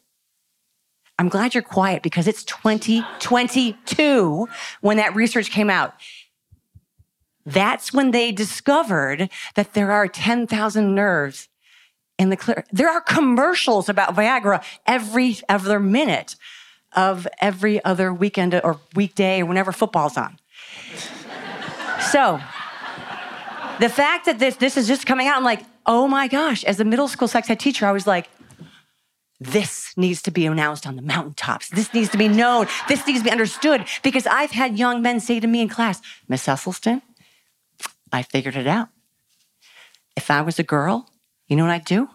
I'm glad you're quiet because it's 2022 when that research came out. That's when they discovered that there are 10,000 nerves in the clear. There are commercials about Viagra every other minute of every other weekend or weekday or whenever football's on. So, the fact that this, this is just coming out, I'm like, oh my gosh, as a middle school sex ed teacher, I was like, this needs to be announced on the mountaintops. This needs to be known. This needs to be understood because I've had young men say to me in class, Miss Esselstyn, I figured it out. If I was a girl, you know what I'd do?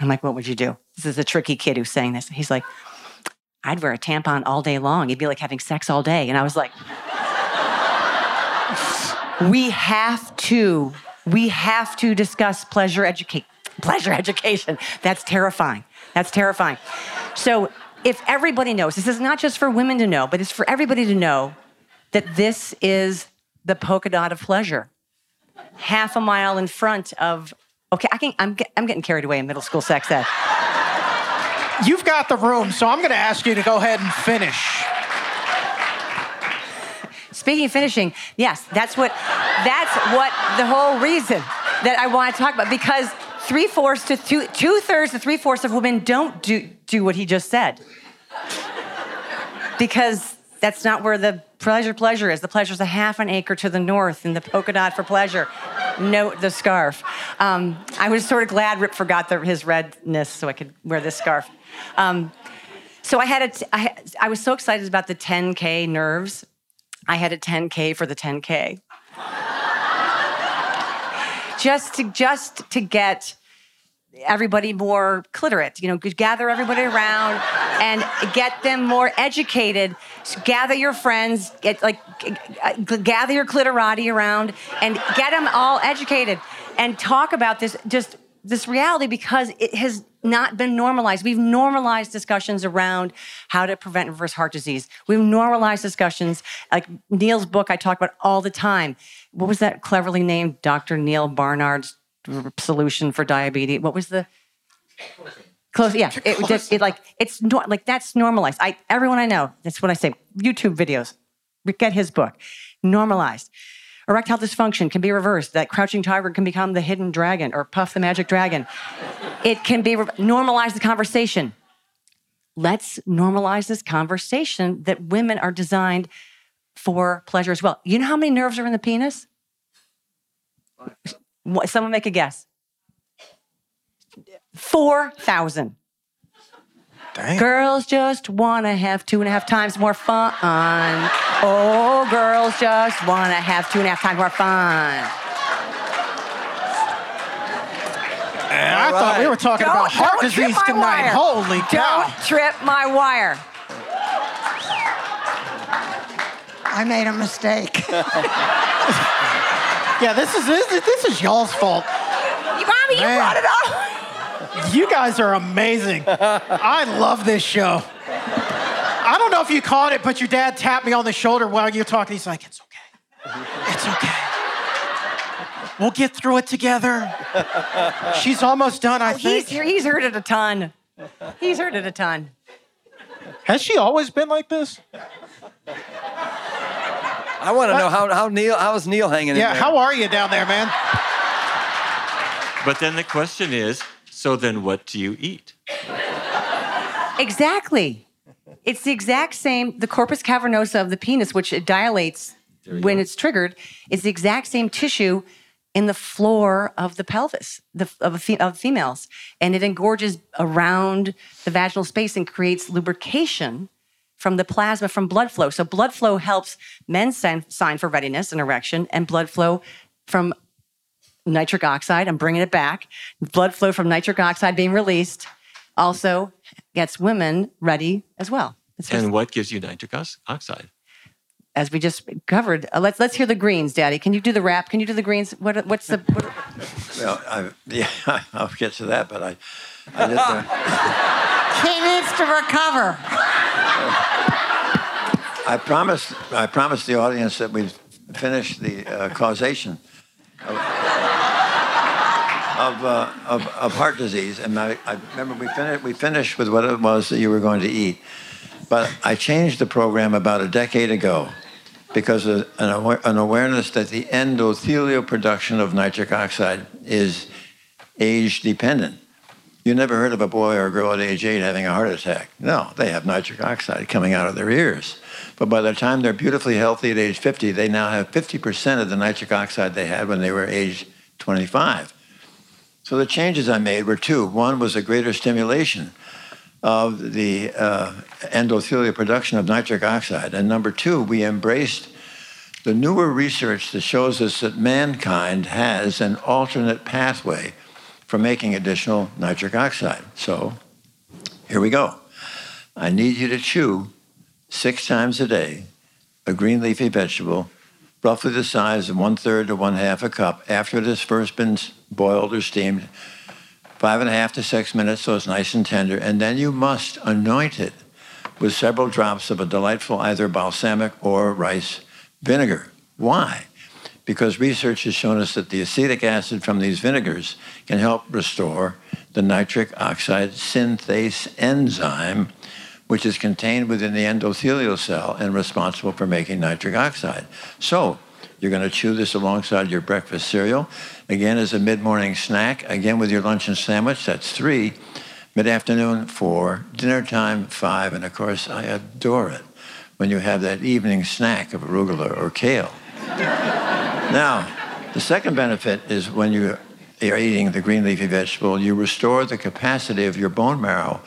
I'm like, what would you do? This is a tricky kid who's saying this. He's like, I'd wear a tampon all day long. It'd be like having sex all day. And I was like, we have to, we have to discuss pleasure educate, pleasure education. That's terrifying. That's terrifying. So if everybody knows, this is not just for women to know, but it's for everybody to know that this is the polka dot of pleasure half a mile in front of. Okay, I can, I'm, I'm getting carried away in middle school sex ed. You've got the room, so I'm going to ask you to go ahead and finish. Speaking of finishing, yes, that's what that's what the whole reason that I want to talk about because three fourths to two two thirds to three fourths of women don't do do what he just said because that's not where the pleasure pleasure is. The pleasure is a half an acre to the north in the polka dot for pleasure. Note the scarf. Um, I was sort of glad Rip forgot the, his redness so I could wear this scarf. Um, so I had a t- I, I was so excited about the 10K nerves. I had a 10K for the 10K. just to just to get everybody more clitorate, you know, gather everybody around and get them more educated. So gather your friends, get like uh, gather your clitorati around and get them all educated and talk about this just this reality because it has not been normalized. We've normalized discussions around how to prevent reverse heart disease. We've normalized discussions like Neal's book I talk about all the time. What was that cleverly named Dr. Neil Barnard's solution for diabetes? What was the close? Yeah, it just it like it's not like that's normalized. I everyone I know. That's what I say. YouTube videos. Get his book. Normalized. Erectile dysfunction can be reversed. That crouching tiger can become the hidden dragon or Puff the magic dragon. it can be re- normalize the conversation. Let's normalize this conversation that women are designed for pleasure as well. You know how many nerves are in the penis? What- Someone make a guess. 4,000. Dang. Girls just want to have two and a half times more fun. Oh, girls just want to have two and a half times more fun. And I thought we were talking about heart don't trip disease tonight. wire. Holy cow. Don't trip my wire. I made a mistake. Yeah, this is this, is- this is y'all's fault. Mommy, you brought it up. You guys are amazing. I love this show. I don't know if you caught it, but your dad tapped me on the shoulder while you're talking. He's like, "It's okay. It's okay. We'll get through it together." She's almost done, I oh, think. He's, he's heard it a ton. He's heard it a ton. Has she always been like this? I want to know how, how Neal how's Neal hanging in there. Yeah. How are you down there, man? But then the question is so then what do you eat? Exactly. It's the exact same, the corpus cavernosa of the penis, which it dilates when it's triggered, is the exact same tissue in the floor of the pelvis the, of, fe- of females. And it engorges around the vaginal space and creates lubrication from the plasma from blood flow. So blood flow helps men sign, sign for readiness and erection, and blood flow from nitric oxide, I'm bringing it back, blood flow from nitric oxide being released also gets women ready as well. It's And what gives you nitric oxide? as we just covered, uh, let's let's hear the greens, Daddy. Can you do the rap? Can you do the greens? What what's the what, Well, I, yeah, I'll get to that, but I, I did the, he needs to recover. I promised I promised the audience that we'd finish the uh, causation of uh, of, of heart disease, and I, I remember we finished we finished with what it was that you were going to eat, but I changed the program about a decade ago because of an, an awareness that the endothelial production of nitric oxide is age dependent. You never heard of a boy or a girl at age eight having a heart attack. No, they have nitric oxide coming out of their ears. But by the time they're beautifully healthy at age 50, they now have 50% of the nitric oxide they had when they were age 25. So the changes I made were two. One was a greater stimulation of the uh, endothelial production of nitric oxide. And number two, we embraced the newer research that shows us that mankind has an alternate pathway for making additional nitric oxide. So here we go. I need you to chew six times a day a green leafy vegetable, roughly the size of one third to one half a cup after it has first been boiled or steamed, five and a half to six minutes so it's nice and tender. And then you must anoint it with several drops of a delightful either balsamic or rice vinegar. Why? Because research has shown us that the acetic acid from these vinegars can help restore the nitric oxide synthase enzyme, which is contained within the endothelial cell and responsible for making nitric oxide. So, you're going to chew this alongside your breakfast cereal. Again, as a mid morning snack. Again, with your lunch and sandwich. That's three. Mid afternoon, four. Dinner time, five. And of course, I adore it when you have that evening snack of arugula or kale. now, the second benefit is when you are eating the green leafy vegetable, you restore the capacity of your bone marrow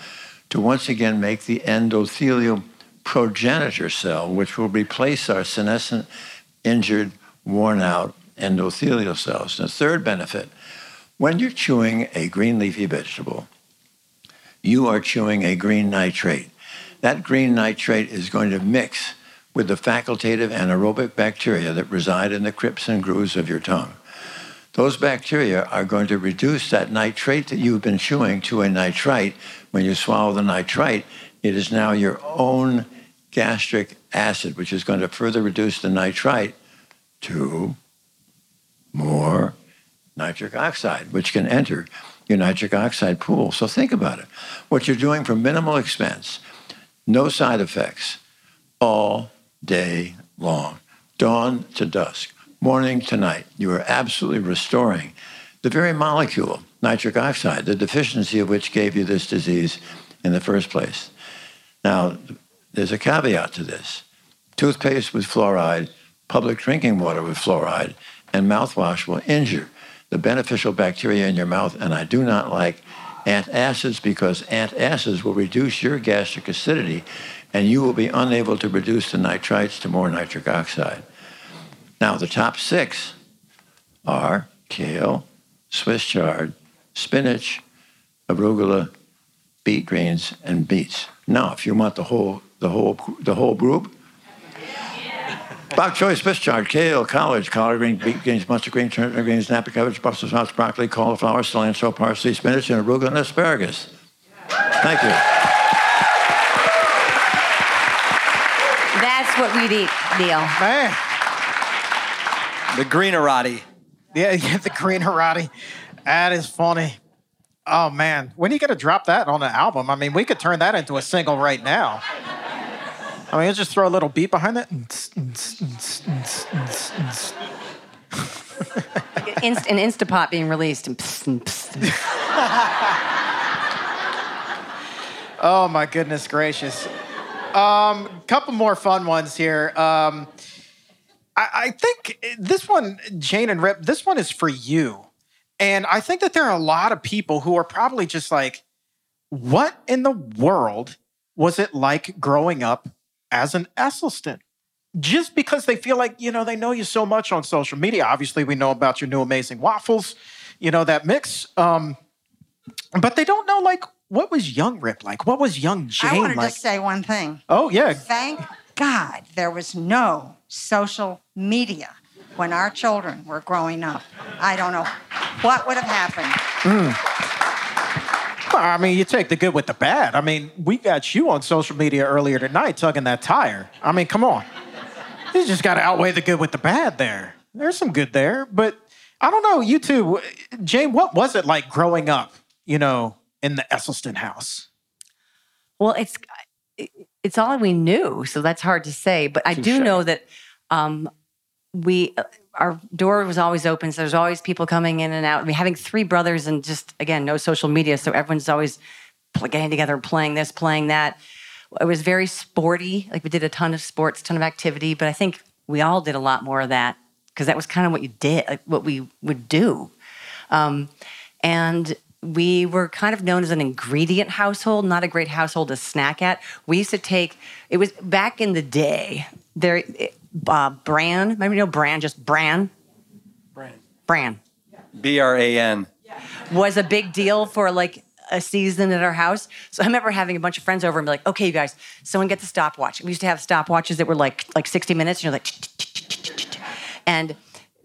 to once again make the endothelial progenitor cell, which will replace our senescent, injured, worn out endothelial cells. And the third benefit, when you're chewing a green leafy vegetable, you are chewing a green nitrate. That green nitrate is going to mix with the facultative anaerobic bacteria that reside in the crypts and grooves of your tongue. those bacteria are going to reduce that nitrate that you've been chewing to a nitrite. When you swallow the nitrite, it is now your own gastric acid, which is going to further reduce the nitrite to more nitric oxide, which can enter your nitric oxide pool. So think about it. What you're doing for minimal expense, no side effects, all day long, dawn to dusk, morning to night. You are absolutely restoring the very molecule, nitric oxide, the deficiency of which gave you this disease in the first place. Now, there's a caveat to this. Toothpaste with fluoride, public drinking water with fluoride, and mouthwash will injure the beneficial bacteria in your mouth. And I do not like antacids because antacids will reduce your gastric acidity and you will be unable to reduce the nitrites to more nitric oxide. Now, the top six are kale, Swiss chard, spinach, arugula, beet greens, and beets. Now, if you want the whole, the whole, the whole group, Bok choy, Swiss chard, kale, collard, collard green, beet greens, mustard greens, turnip greens, napa cabbage, Brussels sprouts, broccoli, cauliflower, cilantro, parsley, spinach, and arugula and asparagus. Thank you. That's what we'd eat, Neal. Man. The greenerati. Yeah, yeah, the green Harati. That is funny. Oh man, when are you gonna drop that on an album? I mean, we could turn that into a single right now. I mean, just throw a little beat behind that. Inst- an Instapot being released. And psst, and psst. Oh my goodness gracious. Um, couple more fun ones here. Um, I, I think this one, Jane and Rip, this one is for you. And I think that there are a lot of people who are probably just like, what in the world was it like growing up as an Esselstyn? Just because they feel like, you know, they know you so much on social media. Obviously, we know about your new amazing waffles, you know, that mix. Um, but they don't know, like, what was young Rip like? What was young Jane I wanted like? to say one thing. oh, yeah. Thank God there was no social media when our children were growing up. I don't know what would have happened. Mm. Well, I mean, you take the good with the bad. I mean, we got you on social media earlier tonight tugging that tire. I mean, come on. You just got to outweigh the good with the bad there. There's some good there, but I don't know. You two, Jane, what was it like growing up, you know, in the Esselstyn house? Well, it's it's all we knew, so that's hard to say. But I do know that um, we our door was always open, so there's always people coming in and out. I mean, having three brothers and just again no social media, so everyone's always getting together, playing this, playing that. It was very sporty. Like we did a ton of sports, ton of activity, but I think we all did a lot more of that because that was kind of what you did, like what we would do. Um, and we were kind of known as an ingredient household, not a great household to snack at. We used to take, it was back in the day, there, uh, bran, remember you know bran, just bran? Bran. Bran B R A N. was a big deal for like a season at our house. So I remember having a bunch of friends over and be like, okay, you guys, someone get the stopwatch. We used to have stopwatches that were like like 60 minutes, and you're like, and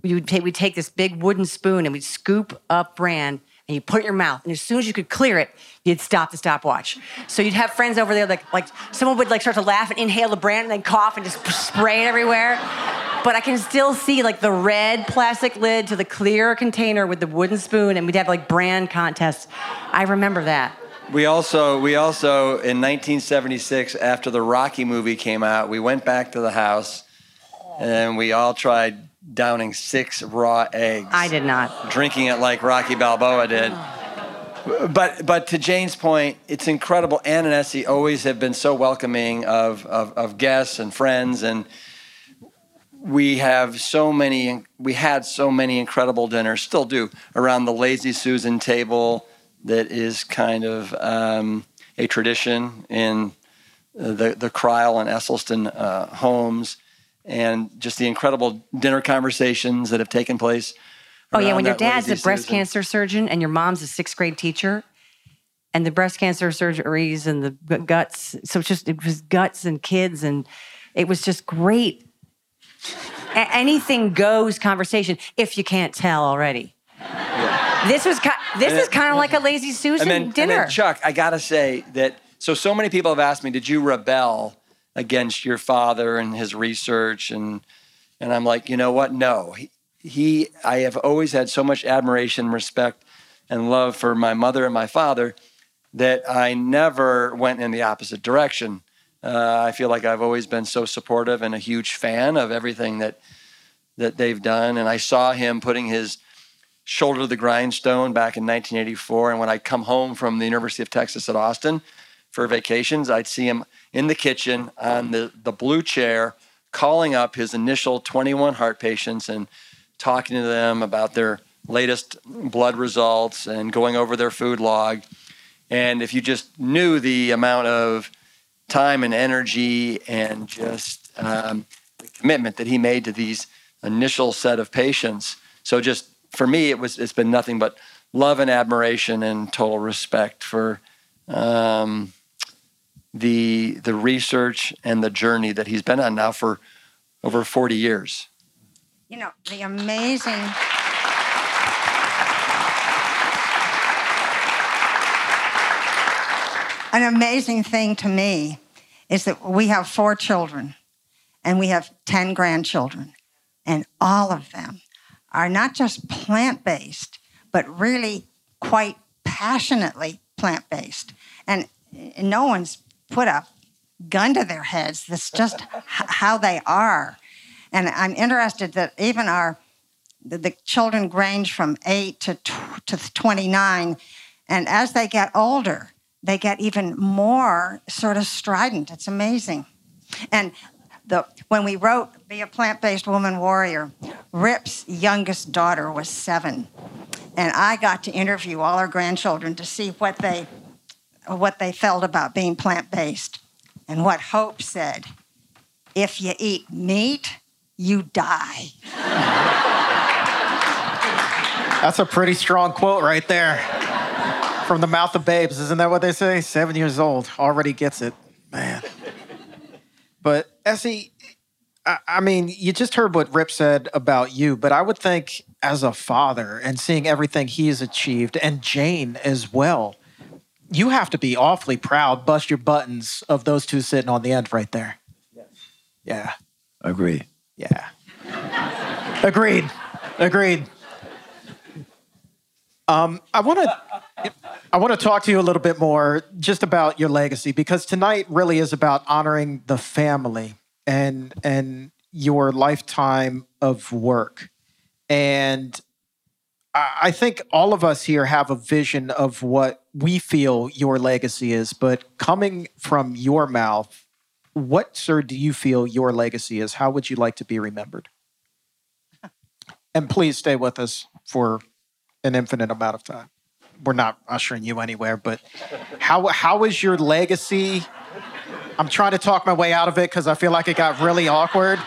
we would take, we'd take this big wooden spoon and we'd scoop up bran and you put it in your mouth. And as soon as you could clear it, you'd stop the stopwatch. So you'd have friends over there, like, like someone would like start to laugh and inhale the brand and then cough and just spray it everywhere. But I can still see like the red plastic lid to the clear container with the wooden spoon, and we'd have like brand contests. I remember that. We also, we also, in 1976, after the Rocky movie came out, we went back to the house and we all tried downing six raw eggs. I did not. Drinking it like Rocky Balboa did. But, but to Jane's point, it's incredible. Ann and Essie always have been so welcoming of, of, of guests and friends. And we have so many, we had so many incredible dinners, still do, around the Lazy Susan table that is kind of um, a tradition in the, the Crile and Esselstyn uh, homes, and just the incredible dinner conversations that have taken place. Oh yeah, when your dad's a breast Susan. cancer surgeon and your mom's a sixth grade teacher, and the breast cancer surgeries and the guts. So it's just it was guts and kids, and it was just great. A- anything goes conversation if you can't tell already. This was ki- this is kind of like a lazy Susan and then, and dinner. then, Chuck, I gotta say that. So, so many people have asked me, "Did you rebel against your father and his research?" And and I'm like, you know what? No. He, he I have always had so much admiration, respect, and love for my mother and my father that I never went in the opposite direction. Uh, I feel like I've always been so supportive and a huge fan of everything that that they've done. And I saw him putting his shoulder to the grindstone back in 1984. And when I come home from the University of Texas at Austin for vacations, I'd see him in the kitchen on the, the blue chair, calling up his initial 21 heart patients and talking to them about their latest blood results and going over their food log. And if you just knew the amount of time and energy and just um, the commitment that he made to these initial set of patients. So just for me, it was it's been nothing but love and admiration and total respect for um, the the research and the journey that he's been on now for over 40 years. You know, the amazing. An amazing thing to me is that we have four children and we have 10 grandchildren, and all of them are not just plant based, but really quite passionately plant based. And no one's put a gun to their heads. That's just h- how they are. And I'm interested that even our the, the children range from eight to tw- to 29, and as they get older, they get even more sort of strident. It's amazing. And the, when we wrote Be a Plant Based Woman Warrior, Rip's youngest daughter was seven. And I got to interview all our grandchildren to see what they, what they felt about being plant based. And what Hope said if you eat meat, you die. That's a pretty strong quote right there. From the mouth of babes. Isn't that what they say? Seven years old, already gets it. Man. But Essie, I, I mean, you just heard what Rip said about you, but I would think as a father and seeing everything he's achieved, and Jane as well, you have to be awfully proud, bust your buttons of those two sitting on the end right there. Yes. Yeah. Agree. Yeah. Agreed. Agreed. Um, I want to I want to talk to you a little bit more just about your legacy because tonight really is about honoring the family and and your lifetime of work. And I think all of us here have a vision of what we feel your legacy is, but coming from your mouth, what, sir, do you feel your legacy is? How would you like to be remembered? And please stay with us for an infinite amount of time. We're not ushering you anywhere, but how how is your legacy? I'm trying to talk my way out of it because I feel like it got really awkward.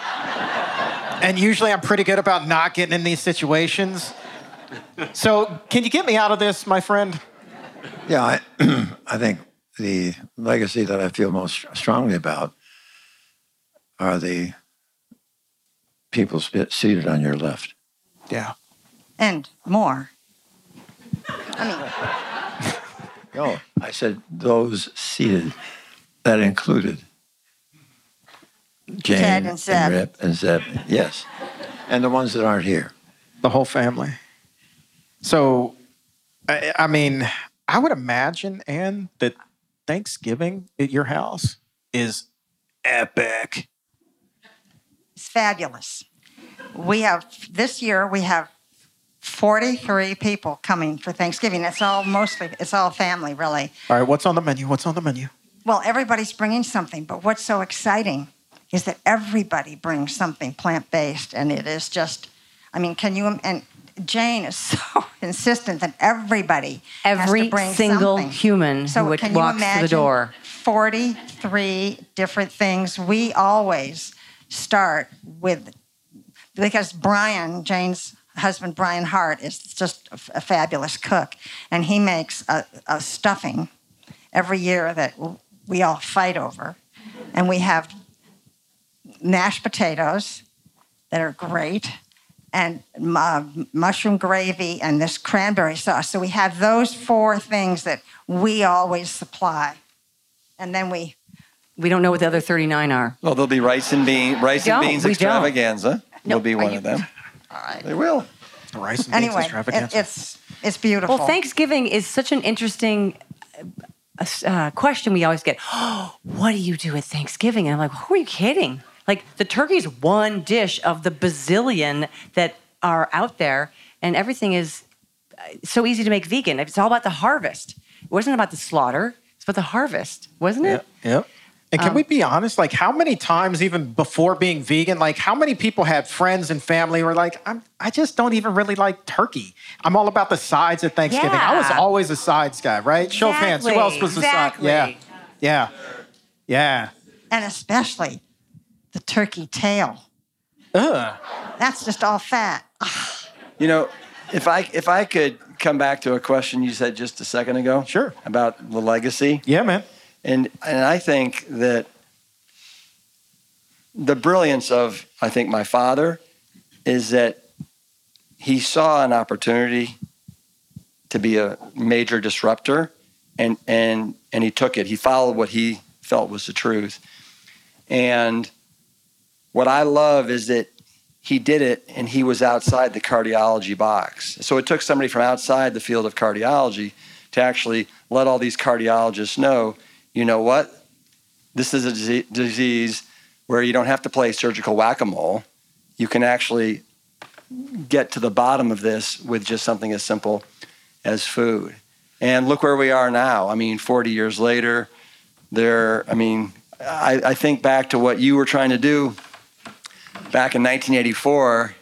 And usually I'm pretty good about not getting in these situations. So can you get me out of this, my friend? Yeah, I, I think the legacy that I feel most strongly about are the people seated on your left. Yeah. And more. I mean, No, I said those seated. That included Jane Ted and Zeb. Rip and Zeb. Yes, and the ones that aren't here. The whole family. So, I, I mean, I would imagine, Ann, that Thanksgiving at your house is epic. it's fabulous. We have, this year, we have 43 people coming for Thanksgiving. It's all mostly, it's all family, really. All right, what's on the menu? What's on the menu? Well, everybody's bringing something, but what's so exciting is that everybody brings something plant based, and it is just, I mean, can you? And Jane is so insistent that everybody has Every to bring single something. human so who would- can you walks through the door. Forty-three different things. We always start with because Brian, Jane's husband, Brian Hart, is just a, a fabulous cook, and he makes a, a stuffing every year that we all fight over, and we have mashed potatoes that are great, and uh, mushroom gravy and this cranberry sauce. So we have those four things that we always supply. And then we We don't know what the other 39 are. Well, there'll be rice and bean, rice and beans We don't. extravaganza. No, will be one you- of them. all right. They will. Rice and beans Anyway, it, it's it's beautiful. Well, Thanksgiving is such an interesting uh, uh, question we always get. Oh, what do you do at Thanksgiving? And I'm like, who are you kidding? Like the turkey's one dish of the bazillion that are out there, and everything is uh, so easy to make vegan. It's all about the harvest. It wasn't about the slaughter. It's about the harvest, wasn't it? Yep. And can we be honest? Like, how many times, even before being vegan, like, how many people had friends and family who were like, I'm, I just don't even really like turkey. I'm all about the sides at Thanksgiving. I was always a sides guy, right? Show of hands. Who else was the side? Yeah. Yeah. Yeah. and especially the turkey tail. Ugh. That's just all fat. Ah. You know, if I if I could come back to a question you said just a second ago, Sure. about the legacy, Yeah, man. and and I think that the brilliance of I think my father is that he saw an opportunity to be a major disruptor, and and and he took it. He followed what he felt was the truth, and what I love is that he did it and he was outside the cardiology box. So it took somebody from outside the field of cardiology to actually let all these cardiologists know, you know what? This is a disease where you don't have to play surgical whack a mole. You can actually get to the bottom of this with just something as simple as food. And look where we are now. I mean, 40 years later, there, I mean, I, I think back to what you were trying to do back in 1984,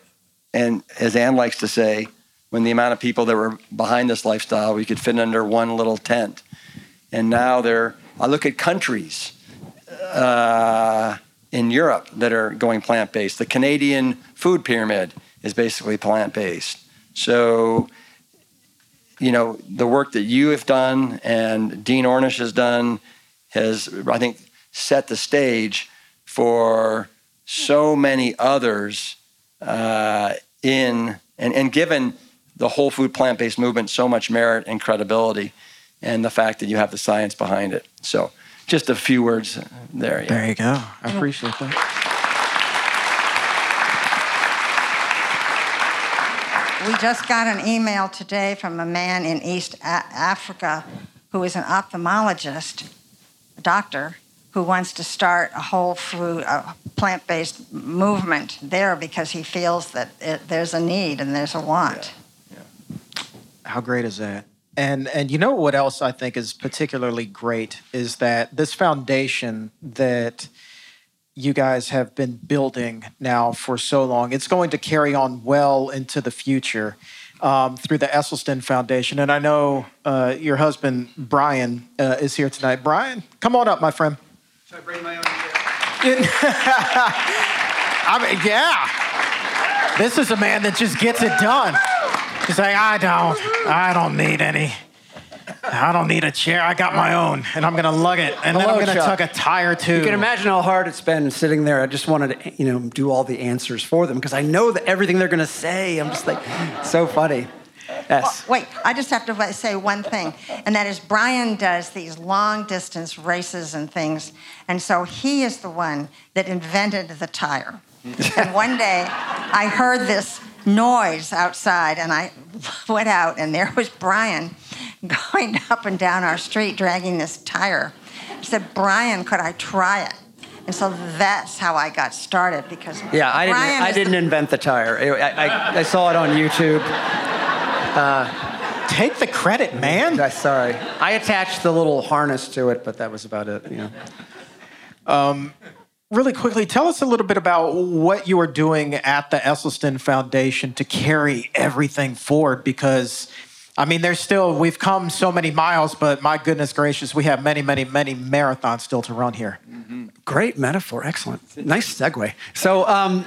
and as Ann likes to say, when the amount of people that were behind this lifestyle, we could fit under one little tent. And now there, I look at countries uh, in Europe that are going plant based. The Canadian food pyramid is basically plant based. So, you know, the work that you have done and Dean Ornish has done has, I think, set the stage for so many others uh, in and, and given the whole food plant based movement so much merit and credibility, and the fact that you have the science behind it. So, just a few words there. Yeah. There you go. I appreciate that. We just got an email today from a man in East A- Africa who is an ophthalmologist, a doctor, who wants to start a whole food, a plant-based movement there because he feels that it, there's a need and there's a want. Yeah. How great is that? And and you know what else I think is particularly great is that this foundation that you guys have been building now for so long, it's going to carry on well into the future um, through the Esselstyn Foundation. And I know uh, your husband Brian uh, is here tonight. Brian, come on up, my friend. Should I bring my own? I mean, yeah. This is a man that just gets it done. He's like, I don't, I don't need any. I don't need a chair. I got my own, and I'm gonna lug it, and then I'm gonna Chuck. tuck a tire too. You can imagine how hard it's been sitting there. I just wanted to, you know, do all the answers for them because I know that everything they're going to say. I'm just like, so funny. Yes. Oh, wait, I just have to say one thing, and that is Brian does these long distance races and things, and so he is the one that invented the tire. and one day I heard this noise outside, and I went out, and there was Brian going up and down our street dragging this tire. I said, Brian, could I try it? And so that's how I got started because Yeah, I didn't. Brian I didn't invent the tire. I, I, I saw it on YouTube. Uh, take the credit, man. I, sorry, I attached the little harness to it, but that was about it. You um, know. Really quickly, tell us a little bit about what you are doing at the Esselstyn Foundation to carry everything forward. Because, I mean, there's still we've come so many miles, but my goodness gracious, we have many, many, many marathons still to run here. Great metaphor. Excellent. Nice segue. So, um,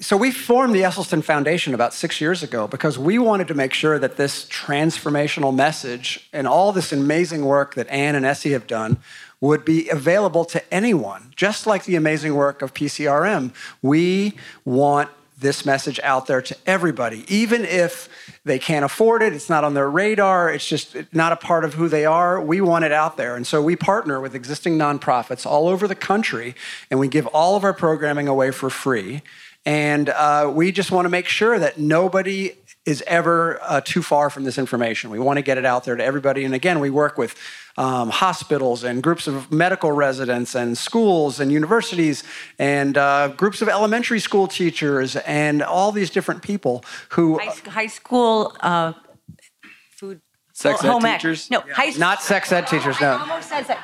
so we formed the Esselstyn Foundation about six years ago because we wanted to make sure that this transformational message and all this amazing work that Ann and Essie have done would be available to anyone, just like the amazing work of PCRM. We want this message out there to everybody, even if they can't afford it, it's not on their radar, it's just not a part of who they are. We want it out there. And so we partner with existing nonprofits all over the country, and we give all of our programming away for free. And uh, we just want to make sure that nobody is ever uh, too far from this information. We want to get it out there to everybody. And again, we work with um, hospitals and groups of medical residents and schools and universities and uh, groups of elementary school teachers and all these different people who. High, high school uh, food. Sex home ed ec. teachers? No, high school. Not sex ed teachers, no. I almost said sex.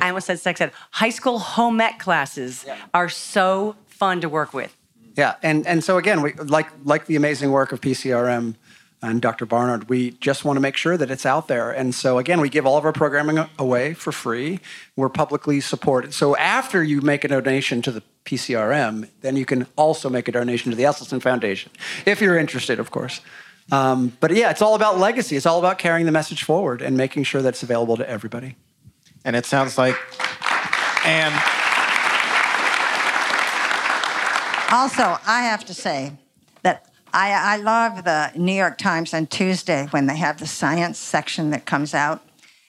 I almost said sex ed. High school home ec classes are so fun to work with. Yeah, and, and so again, we, like, like the amazing work of PCRM and Dr. Barnard, we just want to make sure that it's out there. And so again, we give all of our programming away for free. We're publicly supported. So after you make a donation to the PCRM, then you can also make a donation to the Esselstyn Foundation, if you're interested, of course. Um, but yeah, it's all about legacy. It's all about carrying the message forward and making sure that it's available to everybody. And it sounds like, and Also, I have to say that I, I love the New York Times on Tuesday when they have the science section that comes out.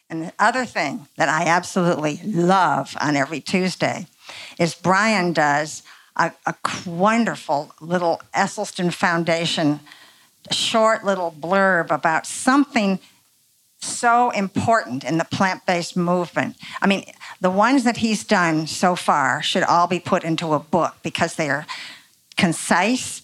And the other thing that I absolutely love on every Tuesday is Brian does a, a wonderful little Esselstyn Foundation short little blurb about something so important in the plant based movement. I mean, the ones that he's done so far should all be put into a book because they are concise,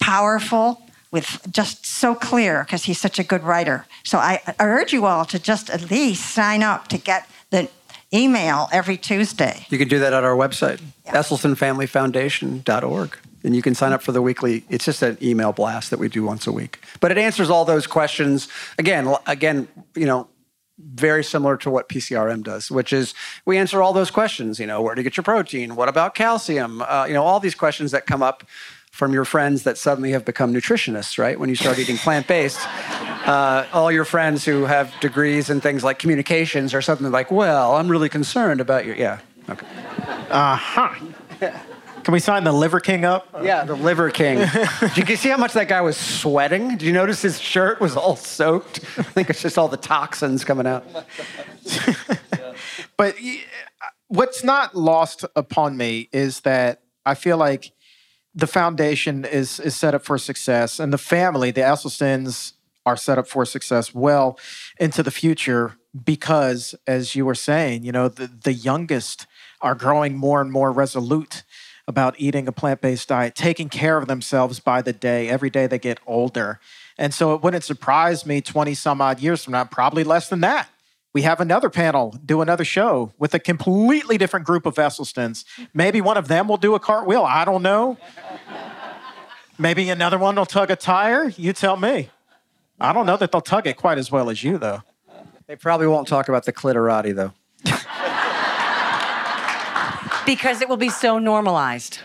powerful, with just so clear because he's such a good writer. So I urge you all to just at least sign up to get the email every Tuesday. You can do that at our website, esselstynfamilyfoundation.org. And you can sign up for the weekly, it's just an email blast that we do once a week. But it answers all those questions. Again, again, you know, very similar to what PCRM does, which is we answer all those questions. You know, where to get your protein? What about calcium? Uh, you know, all these questions that come up from your friends that suddenly have become nutritionists, right? When you start eating plant based, uh, all your friends who have degrees in things like communications or something like, well, I'm really concerned about your, yeah, okay. uh huh. Can we sign the Liver King up? Yeah, the Liver King. Did you see how much that guy was sweating? Did you notice his shirt was all soaked? I think it's just all the toxins coming out. But uh, what's not lost upon me is that I feel like the foundation is is set up for success, and the family, the Esselstyns, are set up for success well into the future because, as you were saying, you know, the, the youngest are growing more and more resolute about eating a plant based diet, taking care of themselves by the day. Every day they get older. And so it wouldn't surprise me 20 some odd years from now, probably less than that. We have another panel do another show with a completely different group of Esselstyns. Maybe one of them will do a cartwheel. I don't know. Maybe another one will tug a tire. You tell me. I don't know that they'll tug it quite as well as you, though. They probably won't talk about the clitorati, though. Because it will be so normalized.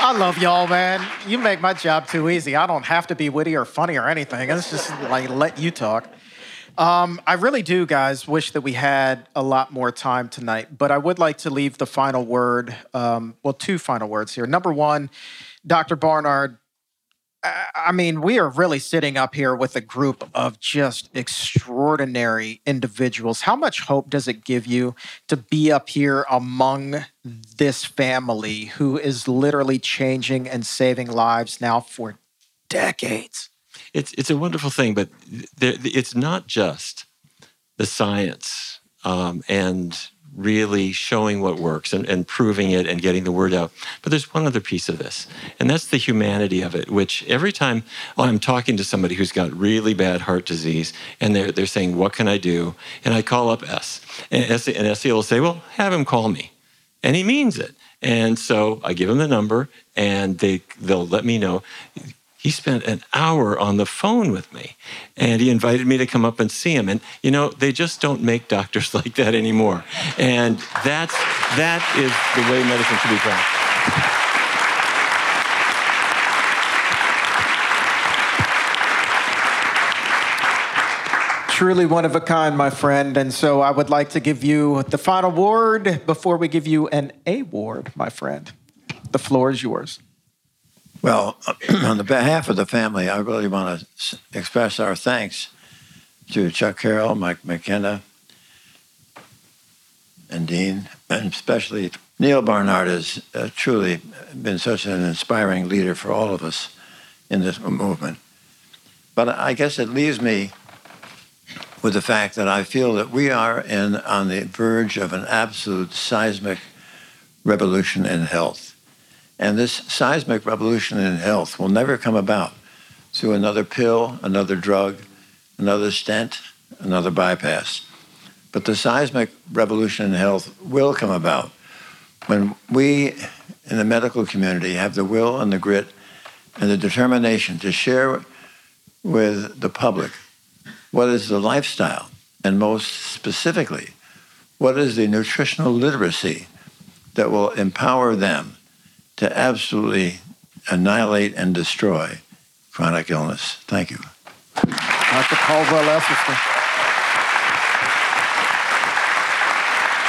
I love y'all, man. You make my job too easy. I don't have to be witty or funny or anything. It's just like let you talk. Um, I really do, guys, wish that we had a lot more time tonight, but I would like to leave the final word, um, well, two final words here. Number one, Dr. Barnard, I mean, we are really sitting up here with a group of just extraordinary individuals. How much hope does it give you to be up here among this family who is literally changing and saving lives now for decades? It's it's a wonderful thing, but there, it's not just the science um, and really showing what works and, and proving it and getting the word out. But there's one other piece of this, and that's the humanity of it. Which every time I'm talking to somebody who's got really bad heart disease, and they're they're saying, "What can I do?" and I call up S, and S and SE will say, "Well, have him call me," and he means it. And so I give him the number, and they they'll let me know he spent an hour on the phone with me and he invited me to come up and see him and you know they just don't make doctors like that anymore and that's that is the way medicine should be practiced truly one of a kind, my friend. And so I would like to give you the final word before we give you an award, my friend. The floor is yours. Well, on the behalf of the family, I really want to express our thanks to Chuck Carroll, Mike McKenna, and Dean, and especially Neal Barnard has uh, truly been such an inspiring leader for all of us in this movement. But I guess it leaves me with the fact that I feel that we are in, on the verge of an absolute seismic revolution in health. And this seismic revolution in health will never come about through another pill, another drug, another stent, another bypass. But the seismic revolution in health will come about when we in the medical community have the will and the grit and the determination to share with the public what is the lifestyle and most specifically what is the nutritional literacy that will empower them to absolutely annihilate and destroy chronic illness. Thank you. Dr. Caldwell Esselstyn.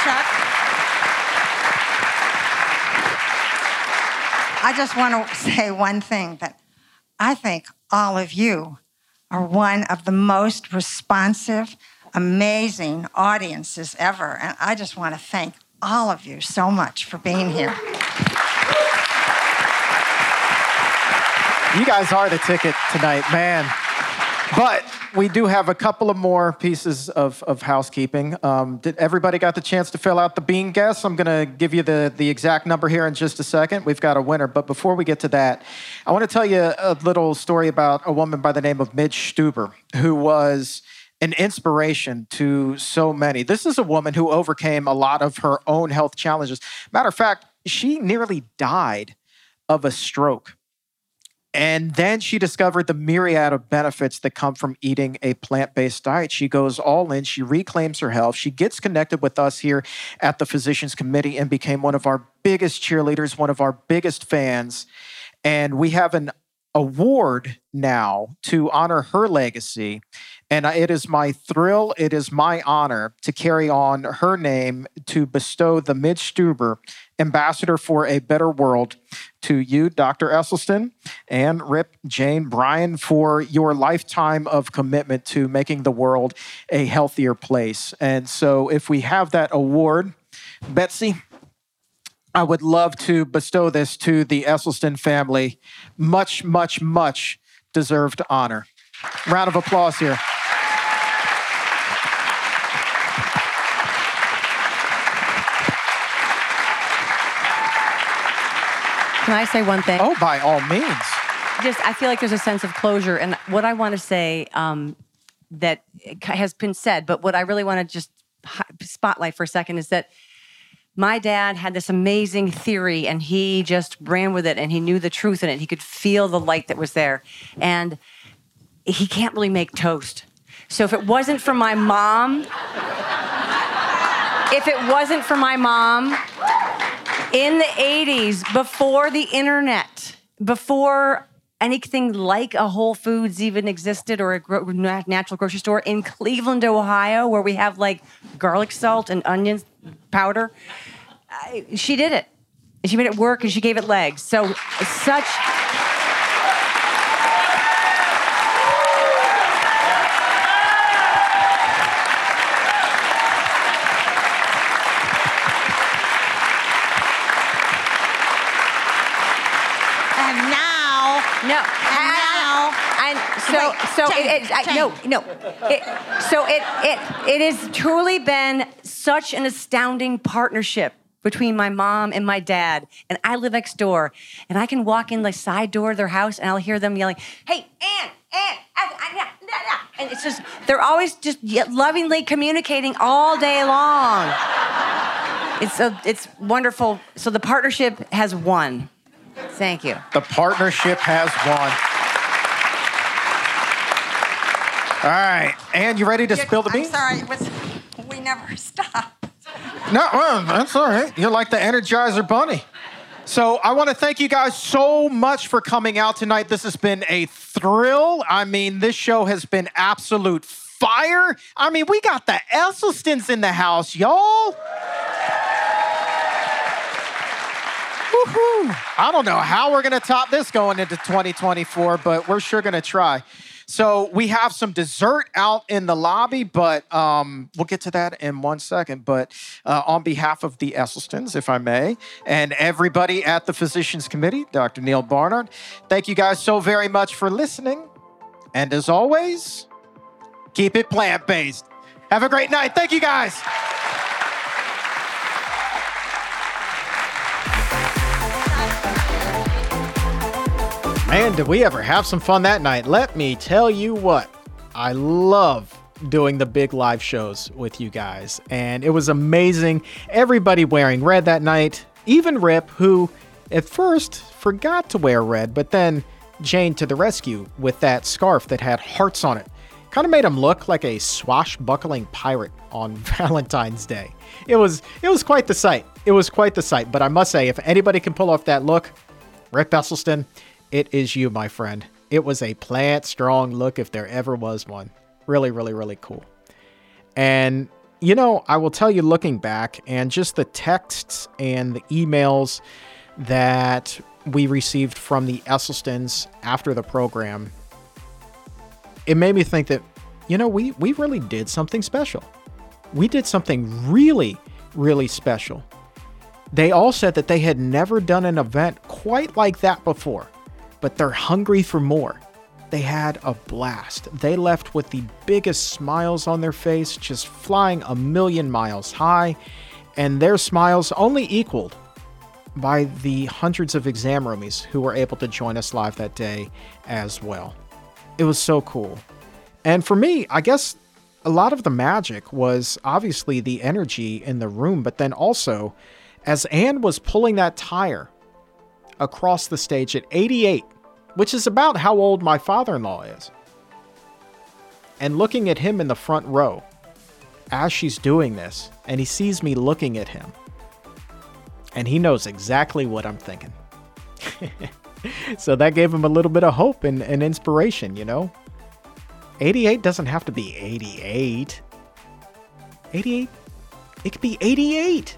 Chuck? I just want to say one thing that I think all of you are one of the most responsive, amazing audiences ever. And I just want to thank all of you so much for being here. You guys are the ticket tonight, man. But we do have a couple of more pieces of, of housekeeping. Um, did everybody got the chance to fill out the bean guess? I'm going to give you the, the exact number here in just a second. We've got a winner. But before we get to that, I want to tell you a little story about a woman by the name of Midge Stuber, who was an inspiration to so many. This is a woman who overcame a lot of her own health challenges. Matter of fact, she nearly died of a stroke. And then she discovered the myriad of benefits that come from eating a plant based diet. She goes all in, she reclaims her health, she gets connected with us here at the Physicians Committee and became one of our biggest cheerleaders, one of our biggest fans. And we have an award now to honor her legacy. And it is my thrill, it is my honor to carry on her name to bestow the Midge Stuber Ambassador for a Better World to you, Dr. Esselstyn, and Rip Jane Brian for your lifetime of commitment to making the world a healthier place. And so, if we have that award, Betsy, I would love to bestow this to the Esselstyn family. Much, much, much deserved honor. Round of applause here. Can I say one thing? Oh, by all means. Just, I feel like there's a sense of closure. And what I want to say um, that has been said, but what I really want to just spotlight for a second is that my dad had this amazing theory and he just ran with it and he knew the truth in it. He could feel the light that was there. And he can't really make toast. So if it wasn't for my mom, if it wasn't for my mom, in the 80s, before the internet, before anything like a Whole Foods even existed or a gro- natural grocery store in Cleveland, Ohio, where we have like garlic salt and onion powder, I, she did it. She made it work and she gave it legs. So, such. No. now, and so, Wait, it, it, I, no, no. It, so it, it, it has truly been such an astounding partnership between my mom and my dad. And I live next door, and I can walk in the side door of their house, and I'll hear them yelling, "Hey, Ann, Ann!" And it's just they're always just lovingly communicating all day long. It's a, it's wonderful. So the partnership has won. Thank you. The partnership has won. All right. And you ready to spill the beans? I'm sorry, it was, we never stopped. No, well, that's all right. You're like the Energizer Bunny. So I want to thank you guys so much for coming out tonight. This has been a thrill. I mean, this show has been absolute fire? I mean, we got the Esselstyns in the house, y'all. Woohoo. I don't know how we're going to top this going into 2024, but we're sure going to try. So we have some dessert out in the lobby, but um, we'll get to that in one second. But uh, on behalf of the Esselstyns, if I may, and everybody at the Physicians Committee, Dr. Neal Barnard, thank you guys so very much for listening. And as always, keep it plant based. Have a great night. Thank you guys. Man, did we ever have some fun that night? Let me tell you what, I love doing the big live shows with you guys, and it was amazing. Everybody wearing red that night, even Rip, who at first forgot to wear red, but then Jane to the rescue with that scarf that had hearts on it. Kind of made him look like a swashbuckling pirate on Valentine's Day. It was it was quite the sight. It was quite the sight. But I must say, if anybody can pull off that look, Rip Esselstyn, it is you, my friend. It was a plant strong look if there ever was one. Really, really, really cool. And, you know, I will tell you looking back and just the texts and the emails that we received from the Esselstyns after the program, it made me think that, you know, we, we really did something special. We did something really, really special. They all said that they had never done an event quite like that before but they're hungry for more. They had a blast. They left with the biggest smiles on their face, just flying a million miles high, and their smiles only equaled by the hundreds of exam roomies who were able to join us live that day as well. It was so cool. And for me, I guess a lot of the magic was obviously the energy in the room, but then also as Ann was pulling that tire across the stage at 88, which is about how old my father in law is. And looking at him in the front row as she's doing this, and he sees me looking at him, and he knows exactly what I'm thinking. so that gave him a little bit of hope and, and inspiration, you know? 88 doesn't have to be 88. 88, it could be 88.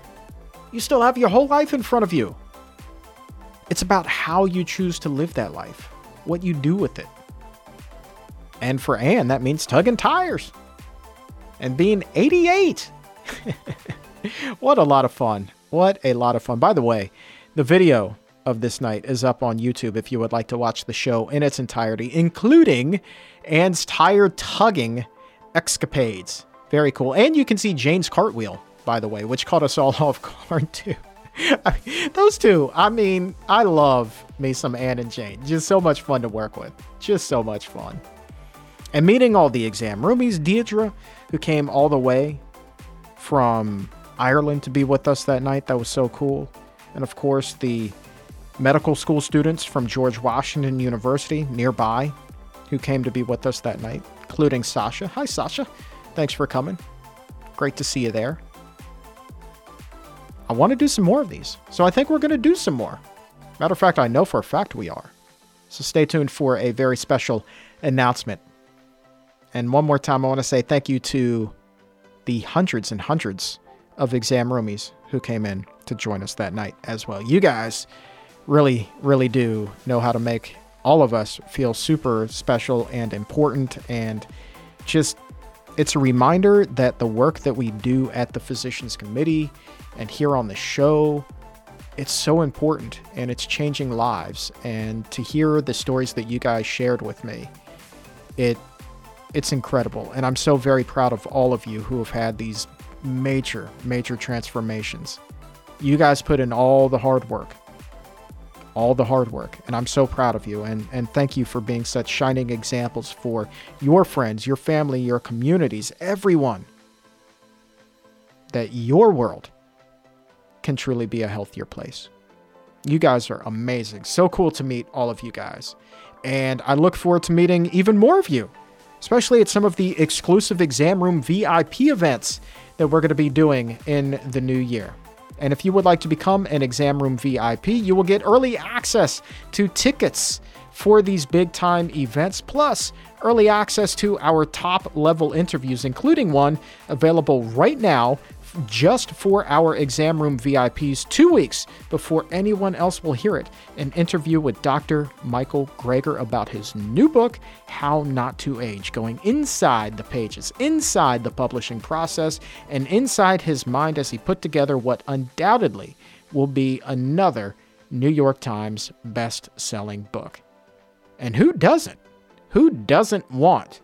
You still have your whole life in front of you. It's about how you choose to live that life, what you do with it. And for Ann, that means tugging tires and being 88. what a lot of fun. What a lot of fun. By the way, the video of this night is up on YouTube if you would like to watch the show in its entirety, including Ann's tire tugging escapades. Very cool. And you can see Jane's cartwheel, by the way, which caught us all off guard too. I mean, those two, I mean, I love me some Ann and Jane. Just so much fun to work with. Just so much fun. And meeting all the exam roomies, Deidre, who came all the way from Ireland to be with us that night. That was so cool. And of course, the medical school students from George Washington University nearby who came to be with us that night, including Sasha. Hi, Sasha. Thanks for coming. Great to see you there. I want to do some more of these. So I think we're going to do some more. Matter of fact, I know for a fact we are. So stay tuned for a very special announcement. And one more time, I want to say thank you to the hundreds and hundreds of exam roomies who came in to join us that night as well. You guys really, really do know how to make all of us feel super special and important. And just, it's a reminder that the work that we do at the Physicians Committee and here on the show it's so important and it's changing lives. And to hear the stories that you guys shared with me it it's incredible. And i'm so very proud of all of you who have had these major major transformations. You guys put in all the hard work all the hard work and i'm so proud of you. And and thank you for being such shining examples for your friends your family your communities everyone that your world can truly be a healthier place. You guys are amazing. So cool to meet all of you guys. And I look forward to meeting even more of you, especially at some of the exclusive exam room VIP events that we're going to be doing in the new year. And if you would like to become an exam room VIP, you will get early access to tickets for these big time events, plus early access to our top level interviews, including one available right now just for our exam room VIPs two weeks before anyone else will hear it. An interview with Dr. Michael Greger about his new book, How Not to Age, going inside the pages, inside the publishing process, and inside his mind as he put together what undoubtedly will be another New York Times best selling book. And who doesn't? Who doesn't want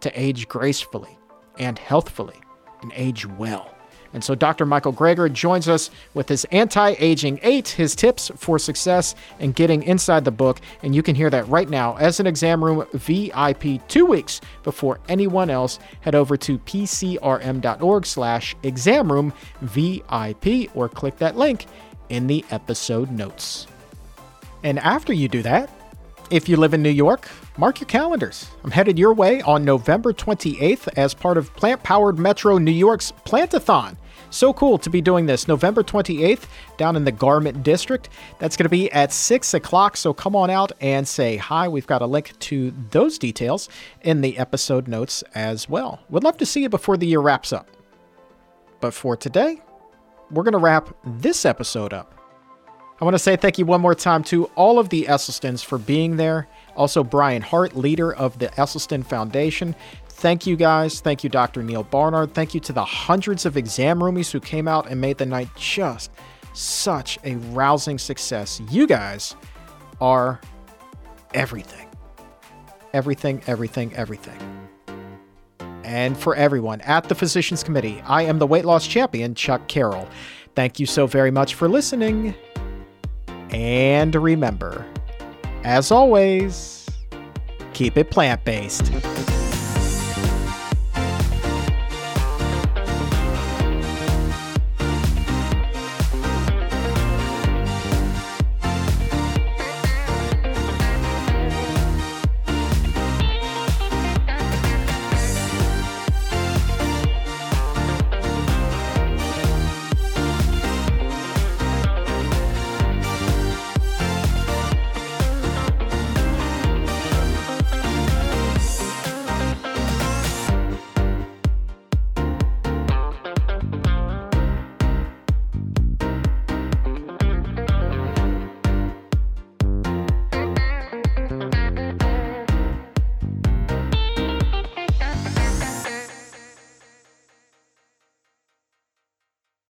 to age gracefully and healthfully and age well? And so Dr. Michael Greger joins us with his Anti Aging 8, his tips for success and getting inside the book. And you can hear that right now as an exam room VIP two weeks before anyone else. Head over to pcrm.org slash exam room VIP or click that link in the episode notes. And after you do that, if you live in New York, mark your calendars. I'm headed your way on November 28th as part of Plant Powered Metro New York's Plantathon. So cool to be doing this November 28th down in the Garment District. That's going to be at 6 o'clock, so come on out and say hi. We've got a link to those details in the episode notes as well. Would love to see you before the year wraps up. But for today, we're going to wrap this episode up. I want to say thank you one more time to all of the Esselstyns for being there. Also, Brian Hart, leader of the Esselstyn Foundation. Thank you guys. Thank you, Dr. Neal Barnard. Thank you to the hundreds of exam roomies who came out and made the night just such a rousing success. You guys are everything. Everything, everything, everything. And for everyone at the Physicians Committee, I am the weight loss champion, Chuck Carroll. Thank you so very much for listening. And remember, as always, keep it plant based.